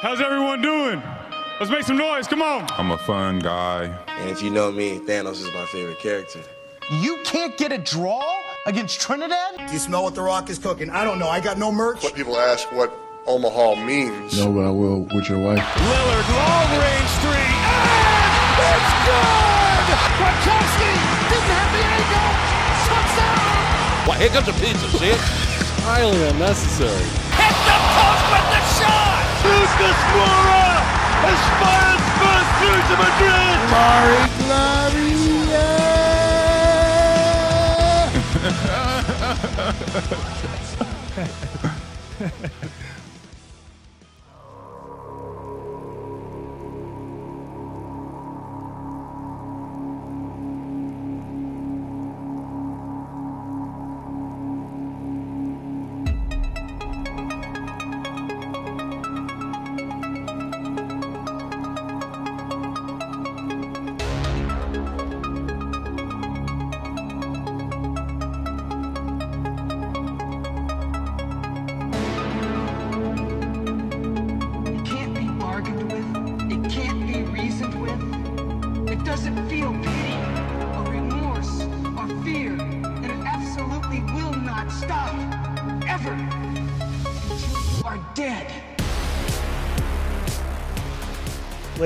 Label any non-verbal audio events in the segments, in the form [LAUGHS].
How's everyone doing? Let's make some noise. Come on. I'm a fun guy. And if you know me, Thanos is my favorite character. You can't get a draw against Trinidad? Do you smell what The Rock is cooking? I don't know. I got no merch. When people ask what Omaha means. No, but I will with your wife. Lillard, long range three, and it's good! Gronkowski didn't have the angle. Touchdown! Well, here comes a pizza, see it? Highly unnecessary. Lucas Moura fired first through to Madrid! Larry Gloria! [LAUGHS]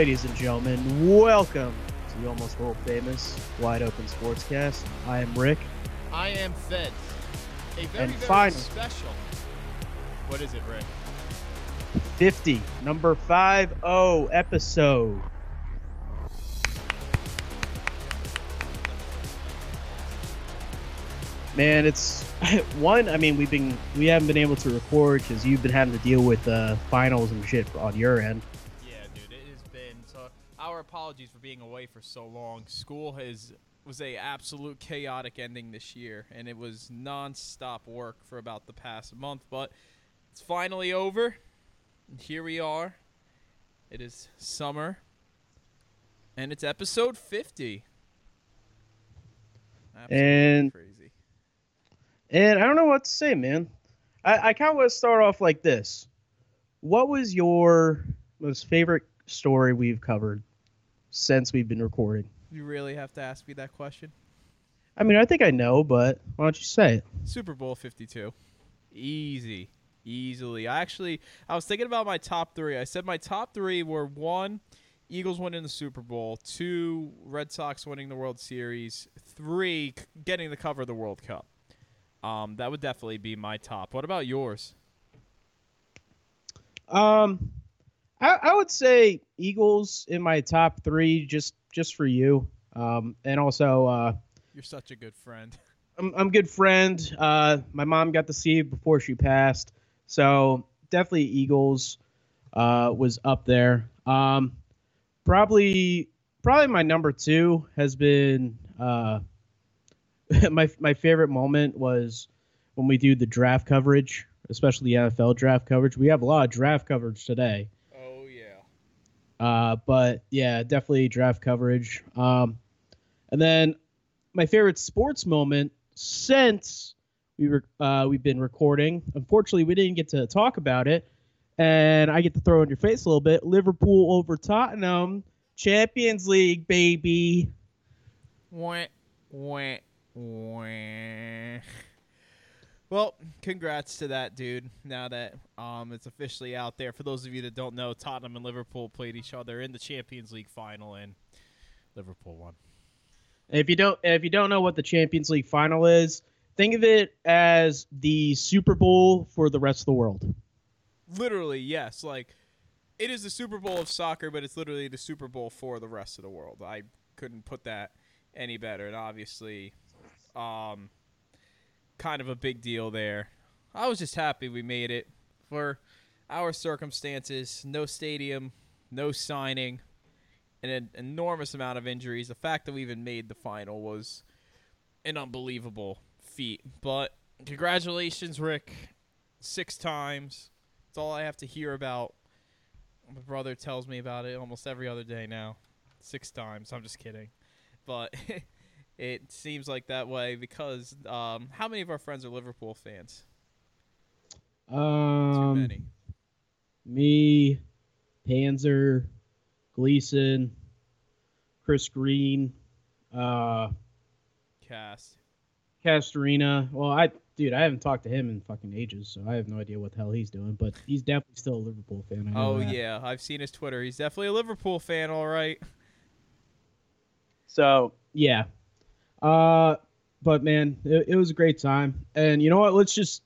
Ladies and gentlemen, welcome to the almost world famous Wide Open Sportscast. I am Rick. I am Fed. A very, and very final, special. What is it, Rick? 50, number 5 0 episode. Man, it's [LAUGHS] one. I mean, we've been we haven't been able to record because you've been having to deal with uh, finals and shit on your end. Apologies for being away for so long. School has was a absolute chaotic ending this year, and it was non-stop work for about the past month. But it's finally over. And here we are. It is summer, and it's episode fifty. Absolutely and crazy. And I don't know what to say, man. I, I kind of want to start off like this. What was your most favorite story we've covered since we've been recording? You really have to ask me that question? I mean, I think I know, but why don't you say it? Super Bowl 52. Easy. Easily. I actually, I was thinking about my top three. I said my top three were one, Eagles winning the Super Bowl, two, Red Sox winning the World Series, three, getting the cover of the World Cup. Um, that would definitely be my top. What about yours? Um, I, I would say Eagles in my top three, just just for you. Um, and also, uh, you're such a good friend. [LAUGHS] I'm I'm good friend. Uh, my mom got to see it before she passed, so definitely Eagles. Uh, was up there. Um, probably probably my number two has been uh [LAUGHS] my my favorite moment was when we do the draft coverage, especially the NFL draft coverage. We have a lot of draft coverage today. Uh, but yeah, definitely draft coverage. Um, and then my favorite sports moment since we were uh, we've been recording. Unfortunately, we didn't get to talk about it, and I get to throw in your face a little bit. Liverpool over Tottenham, Champions League, baby. Wah, wah. Wah. Well, congrats to that dude. Now that um, it's officially out there. For those of you that don't know, Tottenham and Liverpool played each other in the Champions League final, and Liverpool won. If you don't, if you don't know what the Champions League final is, think of it as the Super Bowl for the rest of the world. Literally, yes. Like it is the Super Bowl of soccer, but it's literally the Super Bowl for the rest of the world. I couldn't put that any better, and obviously um, kind of a big deal there. I was just happy we made it for our circumstances. No stadium, no signing, and an enormous amount of injuries. The fact that we even made the final was an unbelievable feat. But congratulations, Rick. Six times. That's all I have to hear about. My brother tells me about it almost every other day now. Six times. I'm just kidding. But [LAUGHS] it seems like that way because um, how many of our friends are Liverpool fans? Um, Too many. Me, Panzer, Gleason, Chris Green, uh, Cast. Castorina. Well, I dude, I haven't talked to him in fucking ages, so I have no idea what the hell he's doing. But he's definitely still a Liverpool fan. I know Oh that. yeah, I've seen his Twitter. He's definitely a Liverpool fan, all right. So yeah, uh, but man, it, it was a great time, and you know what? Let's just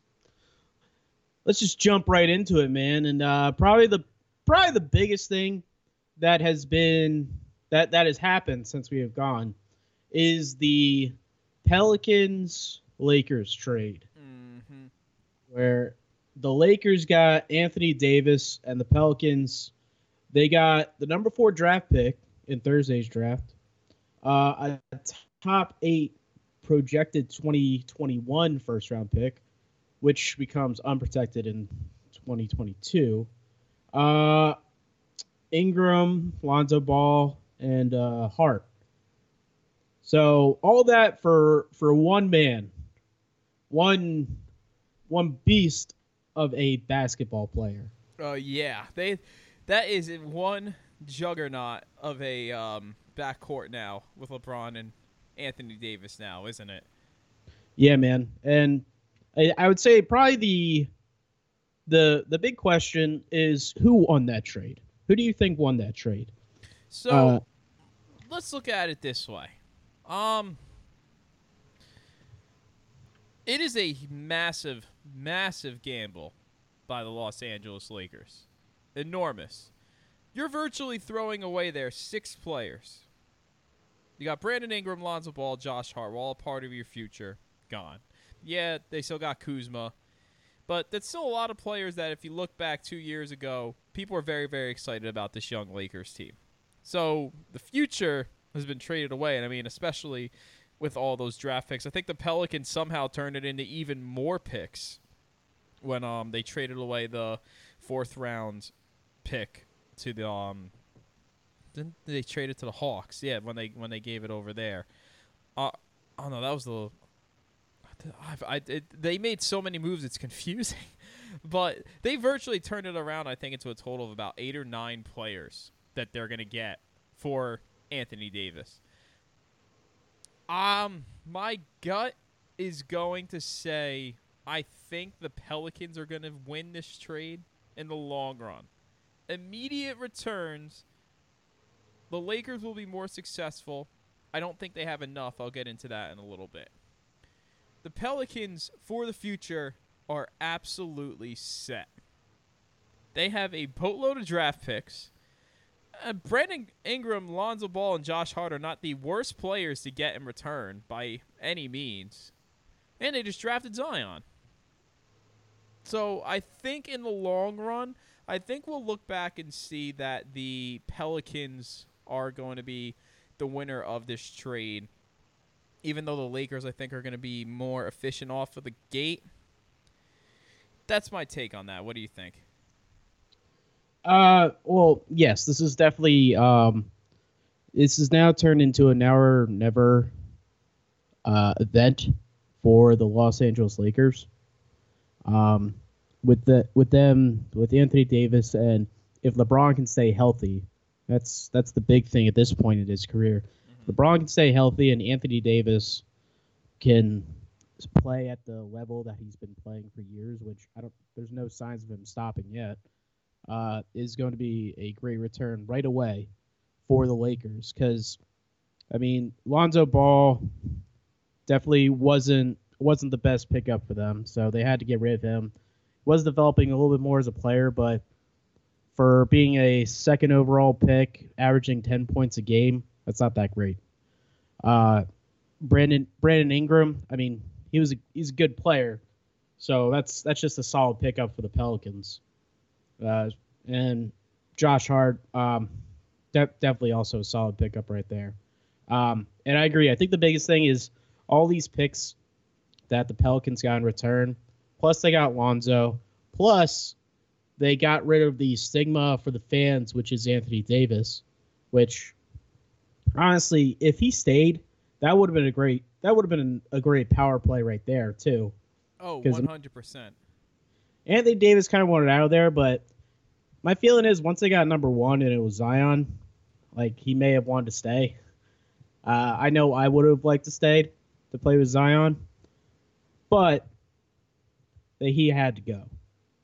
let's just jump right into it, man. And uh, probably the probably the biggest thing that has been that that has happened since we have gone is the Pelicans Lakers trade, Mm-hmm. where the Lakers got Anthony Davis and the Pelicans they got the number four draft pick in Thursday's draft, uh, a top eight projected 2021 first round pick, which becomes unprotected in 2022. Uh, Ingram, Lonzo Ball, and uh, Hart. So all that for for one man, one one beast of a basketball player. Oh yeah, they that is one juggernaut of a um, backcourt now with LeBron and Anthony Davis now, isn't it? Yeah, man, and I, I would say probably the the the big question is who won that trade. Who do you think won that trade? So Uh, let's look at it this way. Um it is a massive, massive gamble by the Los Angeles Lakers. Enormous. You're virtually throwing away their six players. You got Brandon Ingram, Lonzo Ball, Josh Hart, all part of your future. Gone. Yeah, they still got Kuzma. But that's still a lot of players that, if you look back two years ago, people are very, very excited about this young Lakers team. So the future has been traded away, and I mean, especially with all those draft picks, I think the Pelicans somehow turned it into even more picks when um they traded away the fourth round pick to the um. Didn't they trade it to the Hawks? Yeah, when they when they gave it over there. Uh, oh no, that was the. I've, I, it, they made so many moves, it's confusing. [LAUGHS] but they virtually turned it around, I think, into a total of about eight or nine players that they're to get for Anthony Davis. Um, my gut is going to say I think the Pelicans are going to win this trade in the long run. Immediate returns, the Lakers will be more successful. I don't think they have enough. I'll get into that in a little bit. The Pelicans for the future are absolutely set. They have a boatload of draft picks. Uh, Brandon Ingram, Lonzo Ball, and Josh Hart are not the worst players to get in return by any means. And they just drafted Zion. So I think in the long run, I think we'll look back and see that the Pelicans are going to be the winner of this trade. Even though the Lakers, I think, are going to be more efficient off of the gate. That's my take on that. What do you think? Uh, well, yes, this is definitely um, this is now turned into a now or never uh, event for the Los Angeles Lakers. Um, with the with them with Anthony Davis and if LeBron can stay healthy, that's that's the big thing at this point in his career. LeBron can stay healthy and Anthony Davis can play at the level that he's been playing for years, which I don't. There's no signs of him stopping yet uh, is going to be a great return right away for the Lakers because, I mean, Lonzo Ball definitely wasn't wasn't the best pickup for them, so they had to get rid of him. Was developing a little bit more as a player, but for being a second overall pick, averaging ten points a game, that's not that great. Uh, Brandon Brandon Ingram, I mean, he was a, he's a good player, so that's that's just a solid pickup for the Pelicans. Uh, and Josh Hart, um, de- definitely also a solid pickup right there. Um, and I agree. I think the biggest thing is all these picks that the Pelicans got in return. Plus, they got Lonzo. Plus, they got rid of the stigma for the fans, which is Anthony Davis. Which, honestly, if he stayed, that would have been a great. That would have been a great power play right there too. Oh, 'Cause- 100%. Anthony Davis kind of wanted out of there, but my feeling is once they got number one and it was Zion, like he may have wanted to stay. Uh, I know I would have liked to stay to play with Zion, but that he had to go,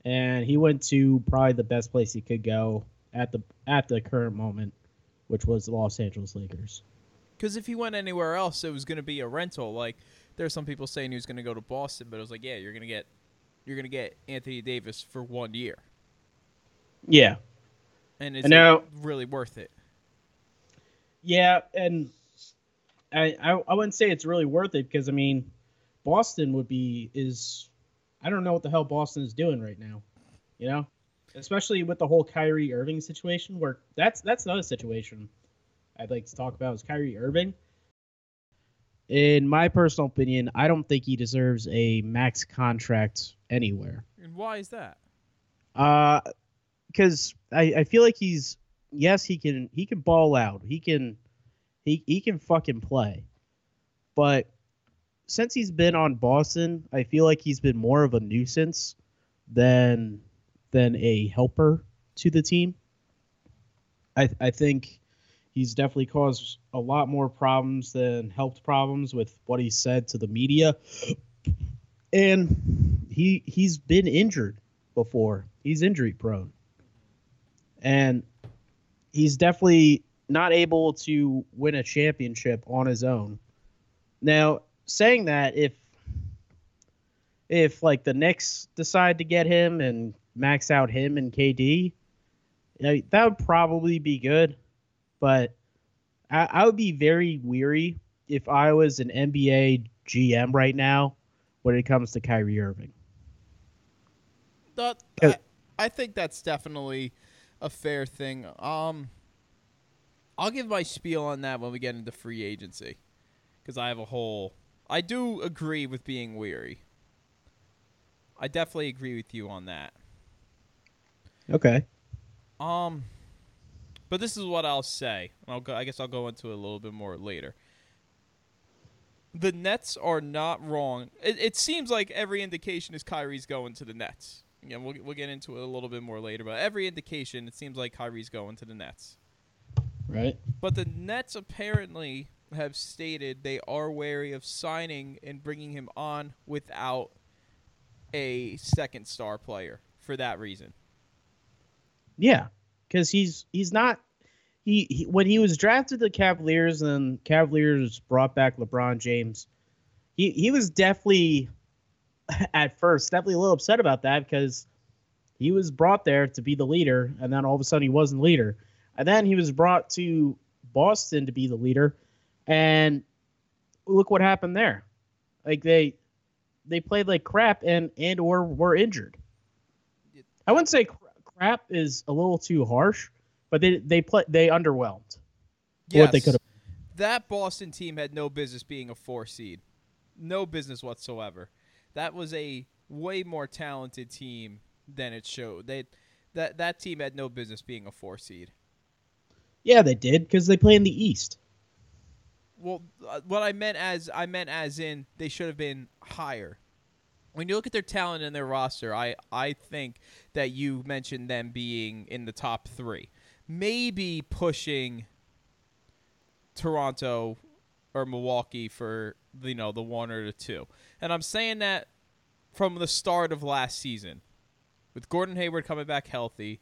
and he went to probably the best place he could go at the at the current moment, which was the Los Angeles Lakers. Because if he went anywhere else, it was going to be a rental. Like there's some people saying he was going to go to Boston, but it was like, yeah, you're going to get you're going to get Anthony Davis for one year. Yeah, and is And now- it really worth it? Yeah, and I, I I wouldn't say it's really worth it because I mean, Boston would be is I don't know what the hell Boston is doing right now, you know, especially with the whole Kyrie Irving situation. Where that's that's another situation I'd like to talk about is Kyrie Irving. In my personal opinion, I don't think he deserves a max contract anywhere. And why is that? Uh, because I, I feel like he's yes he can he can ball out he can he he can fucking play, but since he's been on Boston, I feel like he's been more of a nuisance than than a helper to the team. I I think he's definitely caused a lot more problems than helped problems with what he said to the media. And he he's been injured before. He's injury prone. And he's definitely not able to win a championship on his own. Now, saying that if if like the Knicks decide to get him and max out him and KD, you know, that would probably be good. But I, I would be very weary if I was an NBA GM right now when it comes to Kyrie Irving. That, I, I think that's definitely a fair thing. Um, I'll give my spiel on that when we get into free agency, because I have a whole. I do agree with being weary. I definitely agree with you on that. Okay. Um, but this is what I'll say. I'll go, I guess I'll go into it a little bit more later. The Nets are not wrong. It, it seems like every indication is Kyrie's going to the Nets. Again, we'll we'll get into it a little bit more later, but every indication it seems like Kyrie's going to the Nets. Right. But the Nets apparently have stated they are wary of signing and bringing him on without a second star player for that reason. Yeah, because he's he's not he, he when he was drafted to the Cavaliers and Cavaliers brought back LeBron James. He he was definitely [LAUGHS] at first definitely a little upset about that because he was brought there to be the leader and then all of a sudden he wasn't leader. And then he was brought to Boston to be the leader and look what happened there. Like they they played like crap and and or were injured. I wouldn't say cr- crap is a little too harsh, but they they play they underwhelmed. for What they could have. That Boston team had no business being a four seed. No business whatsoever. That was a way more talented team than it showed. They that that team had no business being a four seed. Yeah, they did because they play in the East. Well, uh, what I meant as I meant as in they should have been higher. When you look at their talent and their roster, I I think that you mentioned them being in the top three, maybe pushing Toronto or Milwaukee for you know the one or the two. And I'm saying that from the start of last season, with Gordon Hayward coming back healthy,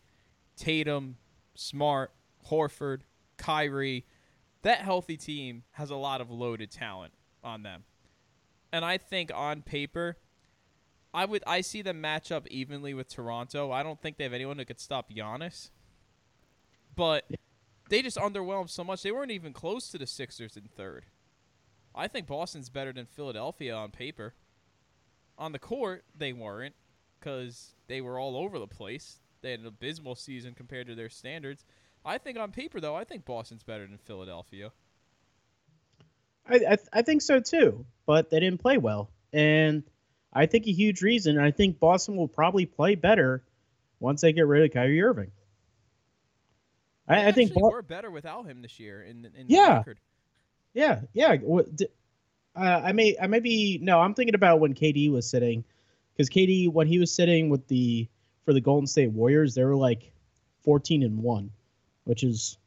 Tatum, Smart, Horford, Kyrie, that healthy team has a lot of loaded talent on them. And I think on paper, I would I see them match up evenly with Toronto. I don't think they have anyone who could stop Giannis. But they just underwhelmed so much. They weren't even close to the Sixers in third. I think Boston's better than Philadelphia on paper. On the court, they weren't because they were all over the place. They had an abysmal season compared to their standards. I think on paper, though, I think Boston's better than Philadelphia. I, I I think so too, but they didn't play well, and I think a huge reason. I think Boston will probably play better once they get rid of Kyrie Irving. I, I think Bo- we're better without him this year in, in Yeah. the record. Yeah, yeah. Uh, I may, I may be. No, I'm thinking about when KD was sitting, because KD when he was sitting with the for the Golden State Warriors, they were like 14 and one, which is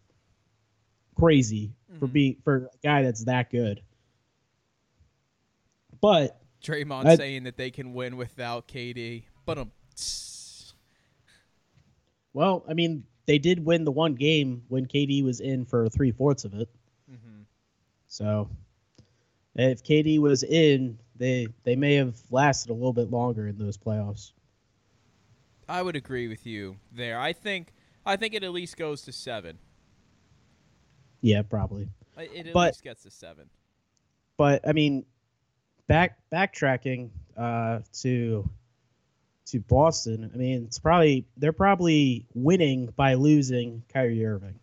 crazy mm-hmm. for being for a guy that's that good. But Draymond I, saying that they can win without KD, but um. Well, I mean, they did win the one game when KD was in for three fourths of it. Mm-hmm. So, if KD was in, they they may have lasted a little bit longer in those playoffs. I would agree with you there. I think I think it at least goes to seven. Yeah, probably. It at but, least gets to seven. But I mean, back backtracking uh, to to Boston. I mean, it's probably they're probably winning by losing Kyrie Irving.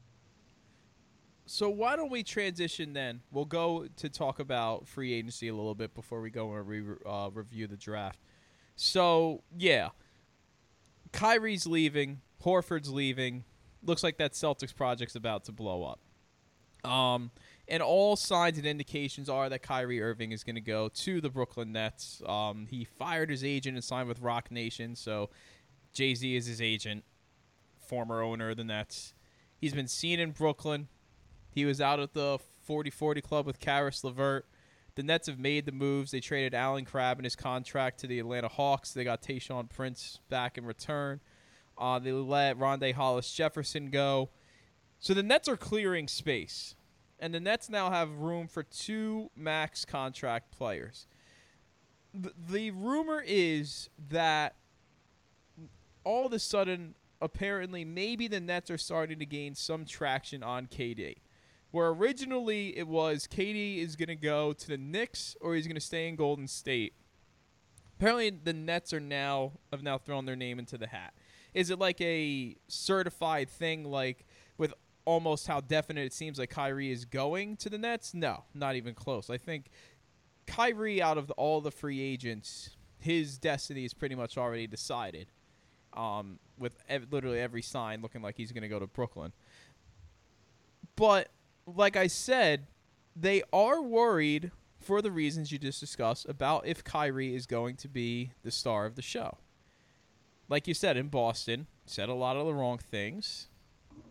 So why don't we transition then? We'll go to talk about free agency a little bit before we go and re- uh, review the draft. So yeah, Kyrie's leaving, Horford's leaving. Looks like that Celtics project's about to blow up. Um, and all signs and indications are that Kyrie Irving is going to go to the Brooklyn Nets. Um, he fired his agent and signed with Roc Nation, so Jay Z is his agent, former owner of the Nets. He's been seen in Brooklyn. He was out at the 40-40 club with Caris LeVert. The Nets have made the moves. They traded Allen Crabbe and his contract to the Atlanta Hawks. They got Tayshaun Prince back in return. Uh, they let Rondae Hollis Jefferson go. So the Nets are clearing space and the Nets now have room for two max contract players. The, the rumor is that all of a sudden, apparently, maybe the Nets are starting to gain some traction on KD. Where originally it was KD is going to go to the Knicks or he's going to stay in Golden State. Apparently, the Nets are now have now thrown their name into the hat. Is it like a certified thing, like with almost how definite it seems like Kyrie is going to the Nets? No, not even close. I think Kyrie, out of the, all the free agents, his destiny is pretty much already decided. Um, with ev- literally every sign looking like he's going to go to Brooklyn. But like I said, they are worried for the reasons you just discussed about if Kyrie is going to be the star of the show. Like you said in Boston, said a lot of the wrong things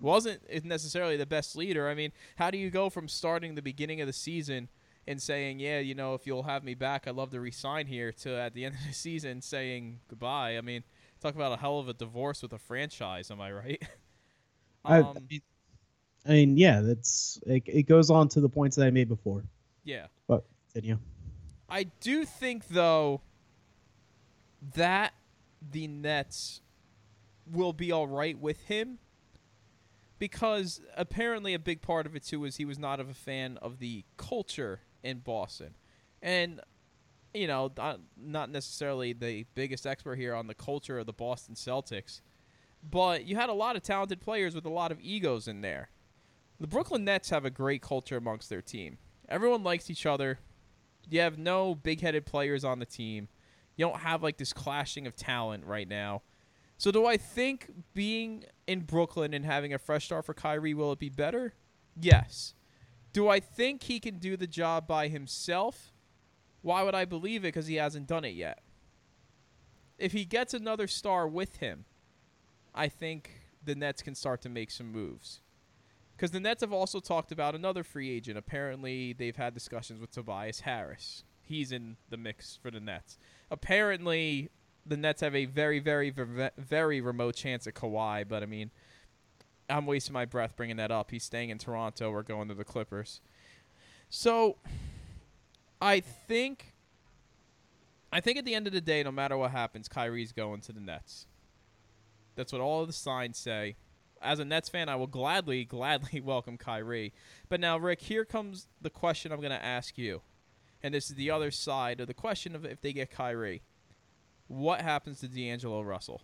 wasn't necessarily the best leader. I mean, how do you go from starting the beginning of the season and saying, "Yeah, you know, if you'll have me back, I'd love to resign here," to at the end of the season saying goodbye? I mean, talk about a hell of a divorce with a franchise. Am I right? um, I, I mean, yeah, that's it, it. goes on to the points that I made before. Yeah, but continue. I do think though that the Nets will be all right with him because apparently a big part of it too was he was not of a fan of the culture in Boston, and you know, not necessarily the biggest expert here on the culture of the Boston Celtics, but you had a lot of talented players with a lot of egos in there. The Brooklyn Nets have a great culture amongst their team. Everyone likes each other. You have no big-headed players on the team. You don't have like this clashing of talent right now. So do I think being in Brooklyn and having a fresh start for Kyrie will it be better? Yes. Do I think he can do the job by himself? Why would I believe it because he hasn't done it yet? If he gets another star with him, I think the Nets can start to make some moves. Because the Nets have also talked about another free agent. Apparently, they've had discussions with Tobias Harris. He's in the mix for the Nets. Apparently, the Nets have a very, very, very remote chance at Kawhi. But I mean, I'm wasting my breath bringing that up. He's staying in Toronto or going to the Clippers. So, I think, I think at the end of the day, no matter what happens, Kyrie's going to the Nets. That's what all the signs say. As a Nets fan, I will gladly, gladly [LAUGHS] welcome Kyrie. But now, Rick, here comes the question I'm going to ask you. And this is the other side of the question of if they get Kyrie what happens to D'Angelo Russell?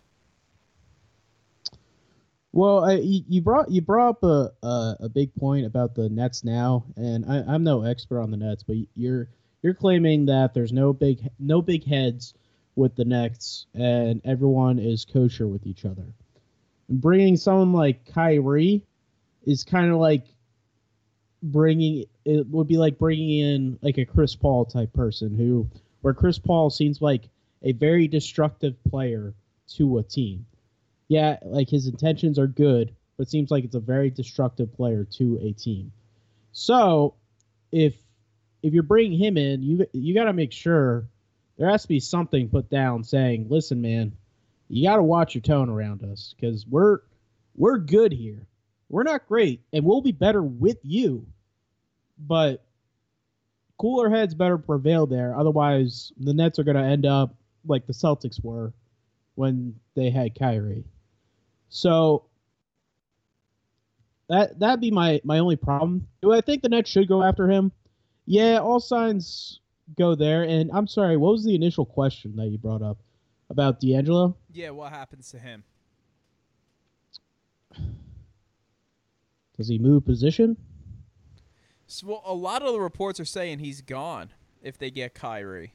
Well, I, you brought you brought up a, a, a big point about the Nets now, and I, am no expert on the Nets, but you're you're claiming that there's no big no big heads with the Nets, and everyone is kosher with each other. And bringing someone like Kyrie is kind of like bringing it would be like bringing in like a Chris Paul type person who where Chris Paul seems like a very destructive player to a team. yeah, like his intentions are good, but seems like it's a very destructive player to a team. So, if if you're bringing him in, you you got to make sure there has to be something put down saying, "Listen, man, you got to watch your tone around us because we're we're good here. We're not great, and we'll be better with you, but cooler heads better prevail there. Otherwise, the Nets are going to end up like the Celtics were when they had Kyrie. So that that'd be my my only problem. Do I think the Nets should go after him? Yeah, all signs go there. And I'm sorry, what was the initial question that you brought up about D'Angelo? Yeah, what happens to him? Does he move position? So well, a lot of the reports are saying he's gone if they get Kyrie.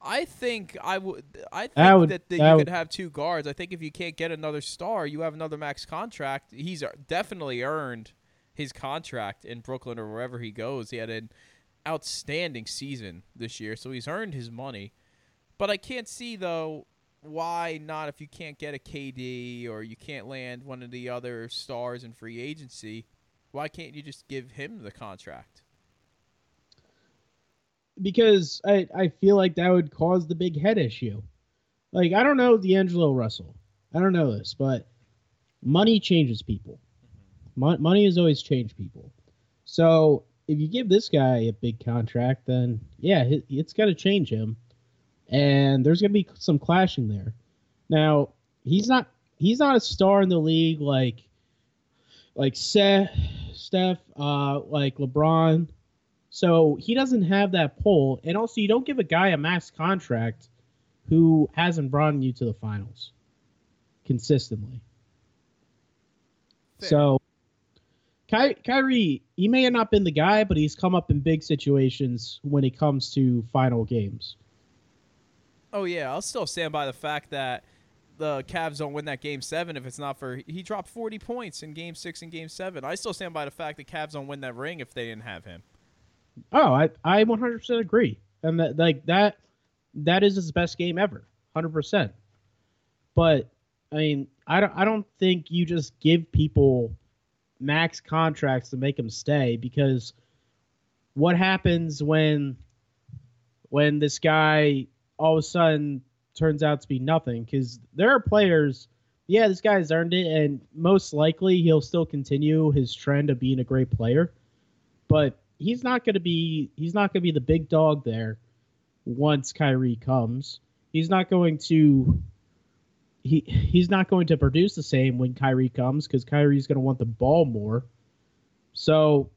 I think I would. I think that, would, that, that you would, could have two guards. I think if you can't get another star, you have another max contract. He's definitely earned his contract in Brooklyn or wherever he goes. He had an outstanding season this year, so he's earned his money. But I can't see though why not if you can't get a KD or you can't land one of the other stars in free agency. Why can't you just give him the contract? because I, I feel like that would cause the big head issue. Like, I don't know D'Angelo Russell. I don't know this, but money changes people. Mm-hmm. Mo- money has always changed people. So if you give this guy a big contract, then yeah, it's got to change him, and there's going to be some clashing there. Now he's not he's not a star in the league like like Seth, Steph, uh, like LeBron, so he doesn't have that pull. And also, you don't give a guy a max contract who hasn't brought you to the finals consistently. Fair. So, Ky- Kyrie, he may have not been the guy, but he's come up in big situations when it comes to final games. Oh yeah, I'll still stand by the fact that the Cavs don't win that game seven if it's not for he dropped forty points in game six and game seven. I still stand by the fact that Cavs don't win that ring if they didn't have him. Oh, I I 100% agree, and that like that that is his best game ever, 100%. But I mean, I don't I don't think you just give people max contracts to make them stay because what happens when when this guy all of a sudden turns out to be nothing because there are players yeah this guy's earned it and most likely he'll still continue his trend of being a great player but he's not going to be he's not going to be the big dog there once Kyrie comes. He's not going to he he's not going to produce the same when Kyrie comes because Kyrie's going to want the ball more. So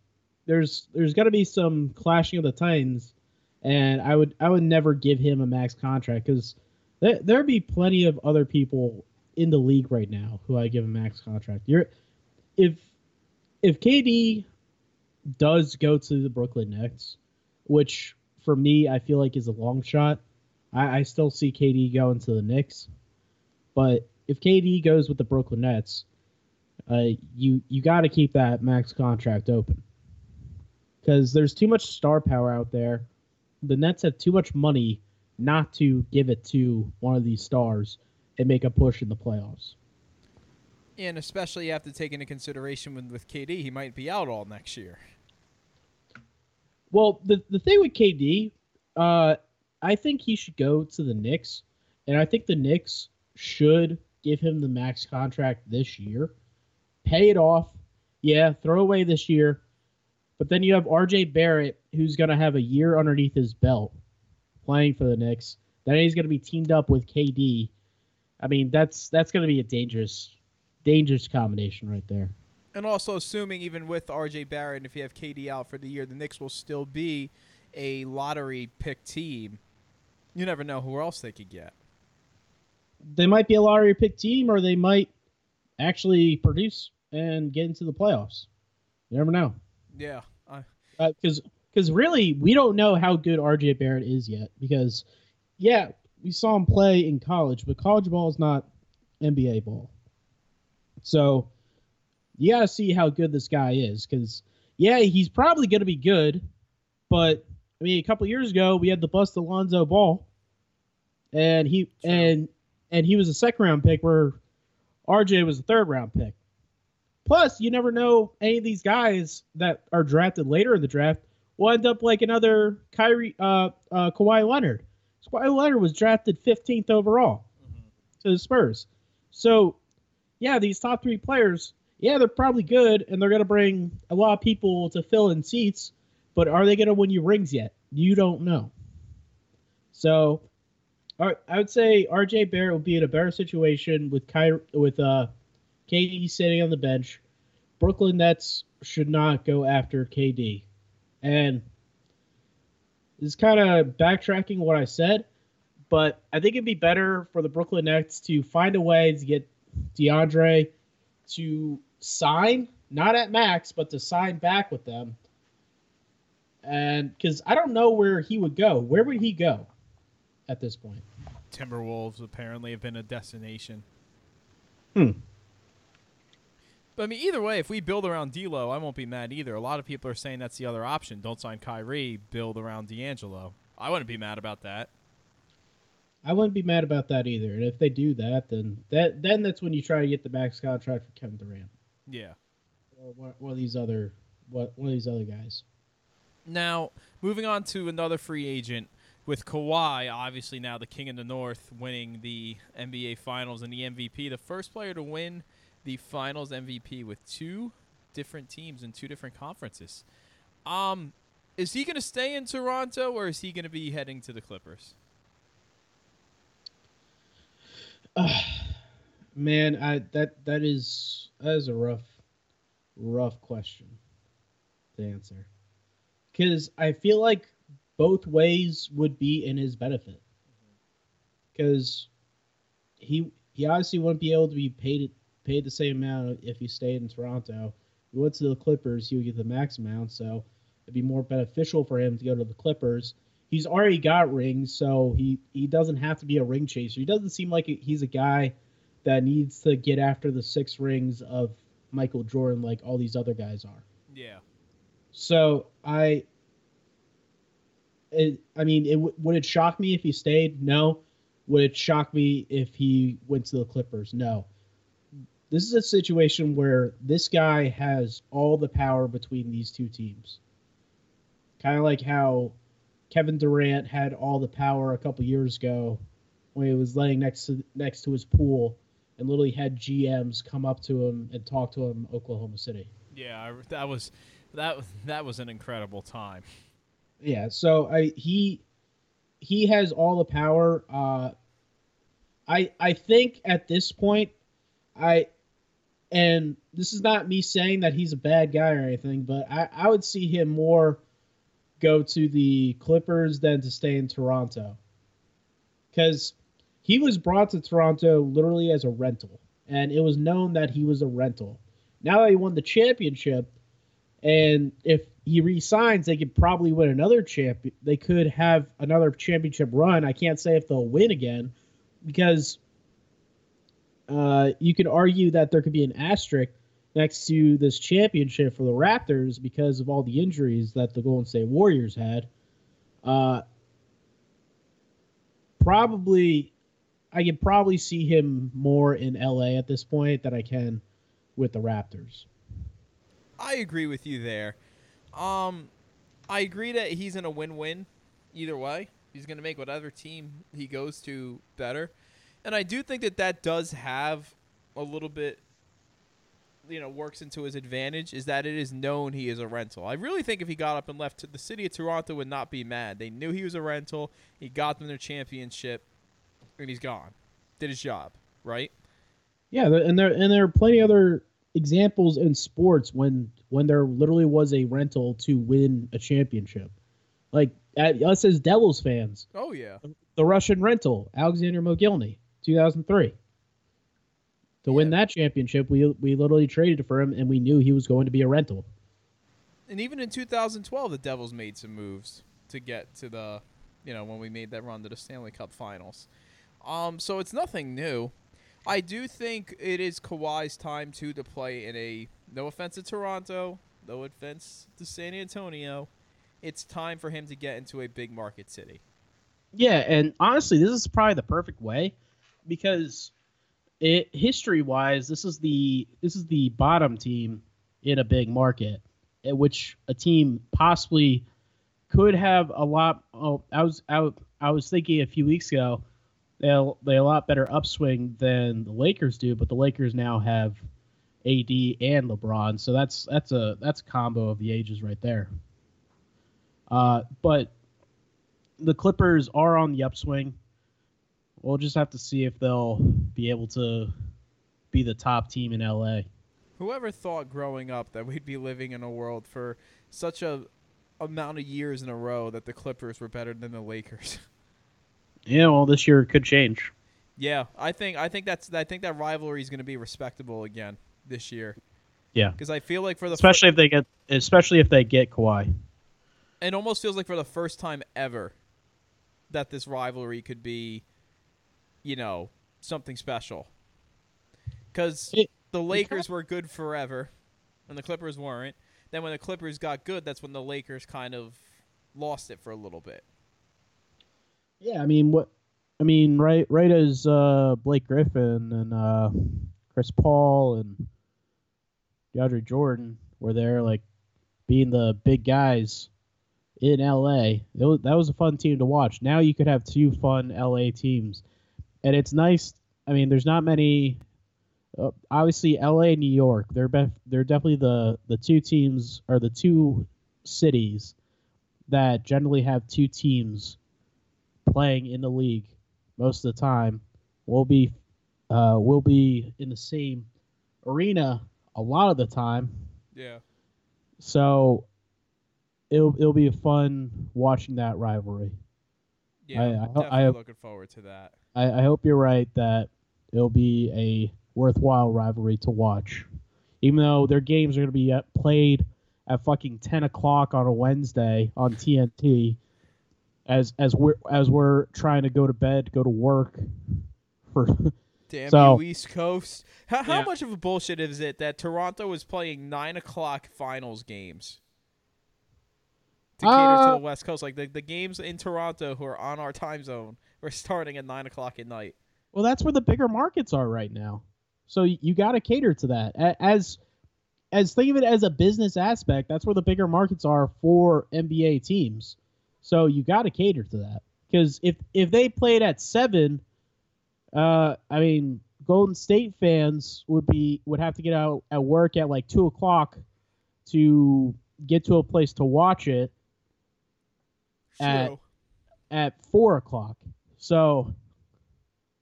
there's there's going to be some clashing of the titans, and I would I would never give him a max contract because there there'd be plenty of other people in the league right now who I give a max contract. You're if if KD does go to the Brooklyn Nets, which for me I feel like is a long shot. I, I still see KD going to the Knicks, but if KD goes with the Brooklyn Nets, uh, you you got to keep that max contract open because there's too much star power out there. The Nets have too much money not to give it to one of these stars and make a push in the playoffs. And especially you have to take into consideration with, with KD, he might be out all next year. Well, the the thing with KD, uh, I think he should go to the Knicks, and I think the Knicks should give him the max contract this year, pay it off. Yeah, throw away this year, but then you have R.J. Barrett, who's going to have a year underneath his belt playing for the Knicks. Then he's going to be teamed up with KD. I mean, that's that's going to be a dangerous dangerous combination right there. And also assuming even with RJ Barrett, if you have KD out for the year, the Knicks will still be a lottery pick team. You never know who else they could get. They might be a lottery pick team, or they might actually produce and get into the playoffs. You never know. Yeah, because uh, because really we don't know how good RJ Barrett is yet. Because yeah, we saw him play in college, but college ball is not NBA ball. So you got to see how good this guy is because yeah, he's probably going to be good, but I mean, a couple years ago we had the bust Alonzo Ball, and he True. and and he was a second round pick where RJ was a third round pick. Plus, you never know any of these guys that are drafted later in the draft will end up like another Kyrie, uh, uh, Kawhi Leonard. Kawhi Leonard was drafted 15th overall to the Spurs. So, yeah, these top three players, yeah, they're probably good and they're going to bring a lot of people to fill in seats, but are they going to win you rings yet? You don't know. So, I would say RJ Barrett will be in a better situation with Ky- with uh, KD sitting on the bench. Brooklyn Nets should not go after KD. And this is kind of backtracking what I said, but I think it'd be better for the Brooklyn Nets to find a way to get DeAndre to sign, not at max, but to sign back with them. And because I don't know where he would go. Where would he go at this point? Timberwolves apparently have been a destination. Hmm. But I mean, either way, if we build around D'Lo, I won't be mad either. A lot of people are saying that's the other option. Don't sign Kyrie, build around D'Angelo. I wouldn't be mad about that. I wouldn't be mad about that either. And if they do that, then that then that's when you try to get the max contract for Kevin Durant. Yeah. Or one, one of these other what one of these other guys. Now, moving on to another free agent with Kawhi, obviously now the king in the north, winning the NBA Finals and the MVP, the first player to win the Finals MVP with two different teams in two different conferences. Um, is he going to stay in Toronto or is he going to be heading to the Clippers? Uh, [SIGHS] man, I that that is that is a rough, rough question to answer, because I feel like both ways would be in his benefit. Because he he obviously wouldn't be able to be paid paid the same amount if he stayed in Toronto. If he went to the Clippers, he would get the max amount, so it'd be more beneficial for him to go to the Clippers. He's already got rings, so he he doesn't have to be a ring chaser. He doesn't seem like he's a guy that needs to get after the six rings of Michael Jordan like all these other guys are. Yeah. So I it, I mean, it would it shock me if he stayed? No. Would it shock me if he went to the Clippers? No. This is a situation where this guy has all the power between these two teams. Kind of like how Kevin Durant had all the power a couple years ago when he was laying next to next to his pool and literally had GMs come up to him and talk to him Oklahoma City. Yeah, that was that that was an incredible time. Yeah, so I he he has all the power. Uh, I I think at this point, I and this is not me saying that he's a bad guy or anything, but I, I would see him more go to the Clippers than to stay in Toronto. Because he was brought to Toronto literally as a rental, and it was known that he was a rental. Now that he won the championship, and if he resigns, they could probably win another champ. They could have another championship run. I can't say if they'll win again because uh, you could argue that there could be an asterisk next to this championship for the Raptors because of all the injuries that the Golden State Warriors had. Uh, probably, I could probably see him more in LA at this point than I can with the Raptors. I agree with you there. Um, I agree that he's in a win-win either way. He's going to make whatever team he goes to better. And I do think that that does have a little bit you know works into his advantage is that it is known he is a rental. I really think if he got up and left, the city of Toronto would not be mad. They knew he was a rental. He got them their championship, and he's gone. Did his job, right? Yeah, and there and there are plenty other examples in sports when when there literally was a rental to win a championship. Like at us as Devils fans. Oh yeah. The Russian rental, Alexander Mogilny, 2003. To win that championship, we we literally traded for him, and we knew he was going to be a rental. And even in 2012, the Devils made some moves to get to the, you know, when we made that run to the Stanley Cup Finals. Um, so it's nothing new. I do think it is Kawhi's time too to play in a. No offense to Toronto, no offense to San Antonio. It's time for him to get into a big market city. Yeah, and honestly, this is probably the perfect way because it history wise, this is the this is the bottom team in a big market, at which a team possibly could have a lot. Oh, I was out. I was thinking a few weeks ago, they they a lot better upswing than the Lakers do, but the Lakers now have AD and LeBron, so that's that's a that's a combo of the ages right there. Uh, but the Clippers are on the upswing. We'll just have to see if they'll be able to be the top team in LA. Whoever thought growing up that we'd be living in a world for such a amount of years in a row that the Clippers were better than the Lakers? [LAUGHS] Yeah, well, this year could change. Yeah, I think I think that's I think that rivalry is going to be respectable again this year. Yeah, because I feel like for the especially fir- if they get especially if they get Kawhi, it almost feels like for the first time ever that this rivalry could be, you know, something special. Because the Lakers were good forever, and the Clippers weren't. Then when the Clippers got good, that's when the Lakers kind of lost it for a little bit. Yeah, I mean what I mean, right right as uh, Blake Griffin and uh, Chris Paul and DeAndre Jordan were there, like being the big guys in LA. Was, that was a fun team to watch. Now you could have two fun LA teams, and it's nice. I mean, there's not many. Uh, obviously, LA and New York. They're bef- they're definitely the the two teams or the two cities that generally have two teams playing in the league most of the time. We'll be uh, we'll be in the same arena a lot of the time. Yeah. So it'll it'll be fun watching that rivalry. Yeah, I, I, definitely I, looking forward to that. I, I hope you're right that it'll be a worthwhile rivalry to watch, even though their games are going to be at, played at fucking ten o'clock on a Wednesday on TNT. As as we're as we're trying to go to bed, go to work. For [LAUGHS] damn so, you, East Coast. How, how yeah. much of a bullshit is it that Toronto is playing nine o'clock finals games? To cater uh, to the West Coast. Like the, the games in Toronto who are on our time zone [LAUGHS] are starting at nine o'clock at night. Well, that's where the bigger markets are right now. So you got to cater to that. As as think of it as a business aspect, that's where the bigger markets are for NBA teams. So you got to cater to that because if if they played at seven, uh, I mean, Golden State fans would be would have to get out at work at like two o'clock to get to a place to watch it at at four o'clock. So,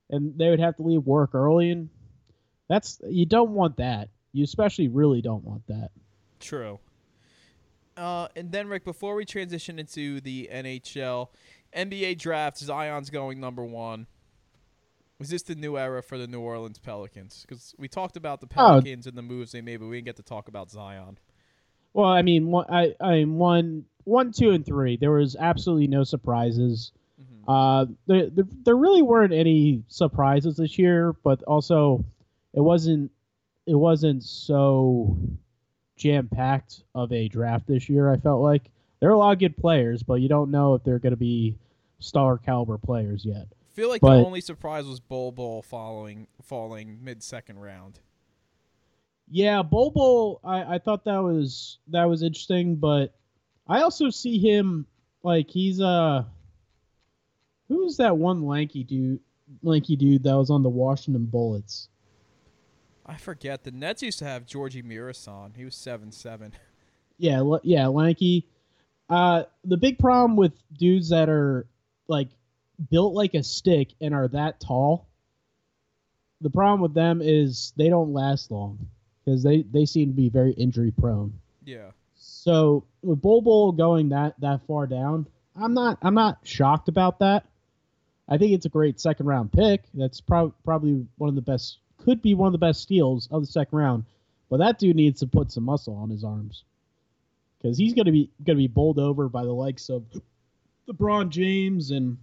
and they would have to leave work early, and that's you don't want that. You especially really don't want that. True. Uh, and then Rick, before we transition into the NHL, NBA draft, Zion's going number one. Was this the new era for the New Orleans Pelicans? Because we talked about the oh. Pelicans oh. and the moves they made, but we didn't get to talk about Zion. Well, I mean, one, I, I mean, one, one, two, and three. There was absolutely no surprises. Mm-hmm. Uh, there, there, there really weren't any surprises this year, but also, it wasn't, it wasn't so jam packed of a draft this year. I felt like there are a lot of good players, but you don't know if they're going to be star caliber players yet. I feel like but, the only surprise was Bol Bol following falling mid second round. Yeah, Bol Bol, I, I thought that was that was interesting, but I also see him like he's uh who's that one lanky dude lanky dude that was on the Washington Bullets? I forget. The Nets used to have Gheorghe Muresan. He was seven seven. Yeah, yeah, lanky. Uh, the big problem with dudes that are like built like a stick and are that tall, the problem with them is they don't last long because they, they seem to be very injury prone. Yeah. So with Bol Bol going that that far down, I'm not I'm not shocked about that. I think it's a great second round pick. That's pro- probably one of the best could be one of the best steals of the second round. But that dude needs to put some muscle on his arms because he's gonna be gonna be bowled over by the likes of LeBron James and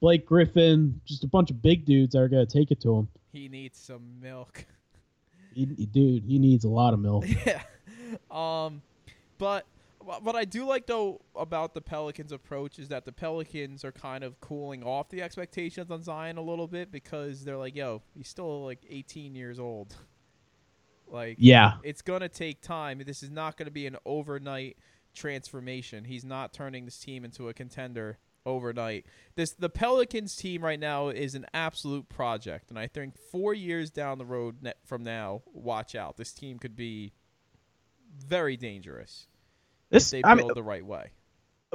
Blake Griffin, just a bunch of big dudes that are gonna take it to him. He needs some milk. [LAUGHS] He, dude, he needs a lot of milk. Yeah. [LAUGHS] Um, but What I do like though about the Pelicans' approach is that the Pelicans are kind of cooling off the expectations on Zion a little bit because they're like, "Yo, he's still like 18 years old." [LAUGHS] Like, yeah, it's gonna take time. This is not gonna be an overnight transformation. He's not turning this team into a contender overnight. This the Pelicans team right now is an absolute project, and I think four years down the road from now, watch out. This team could be very dangerous. This they I build mean, the right way.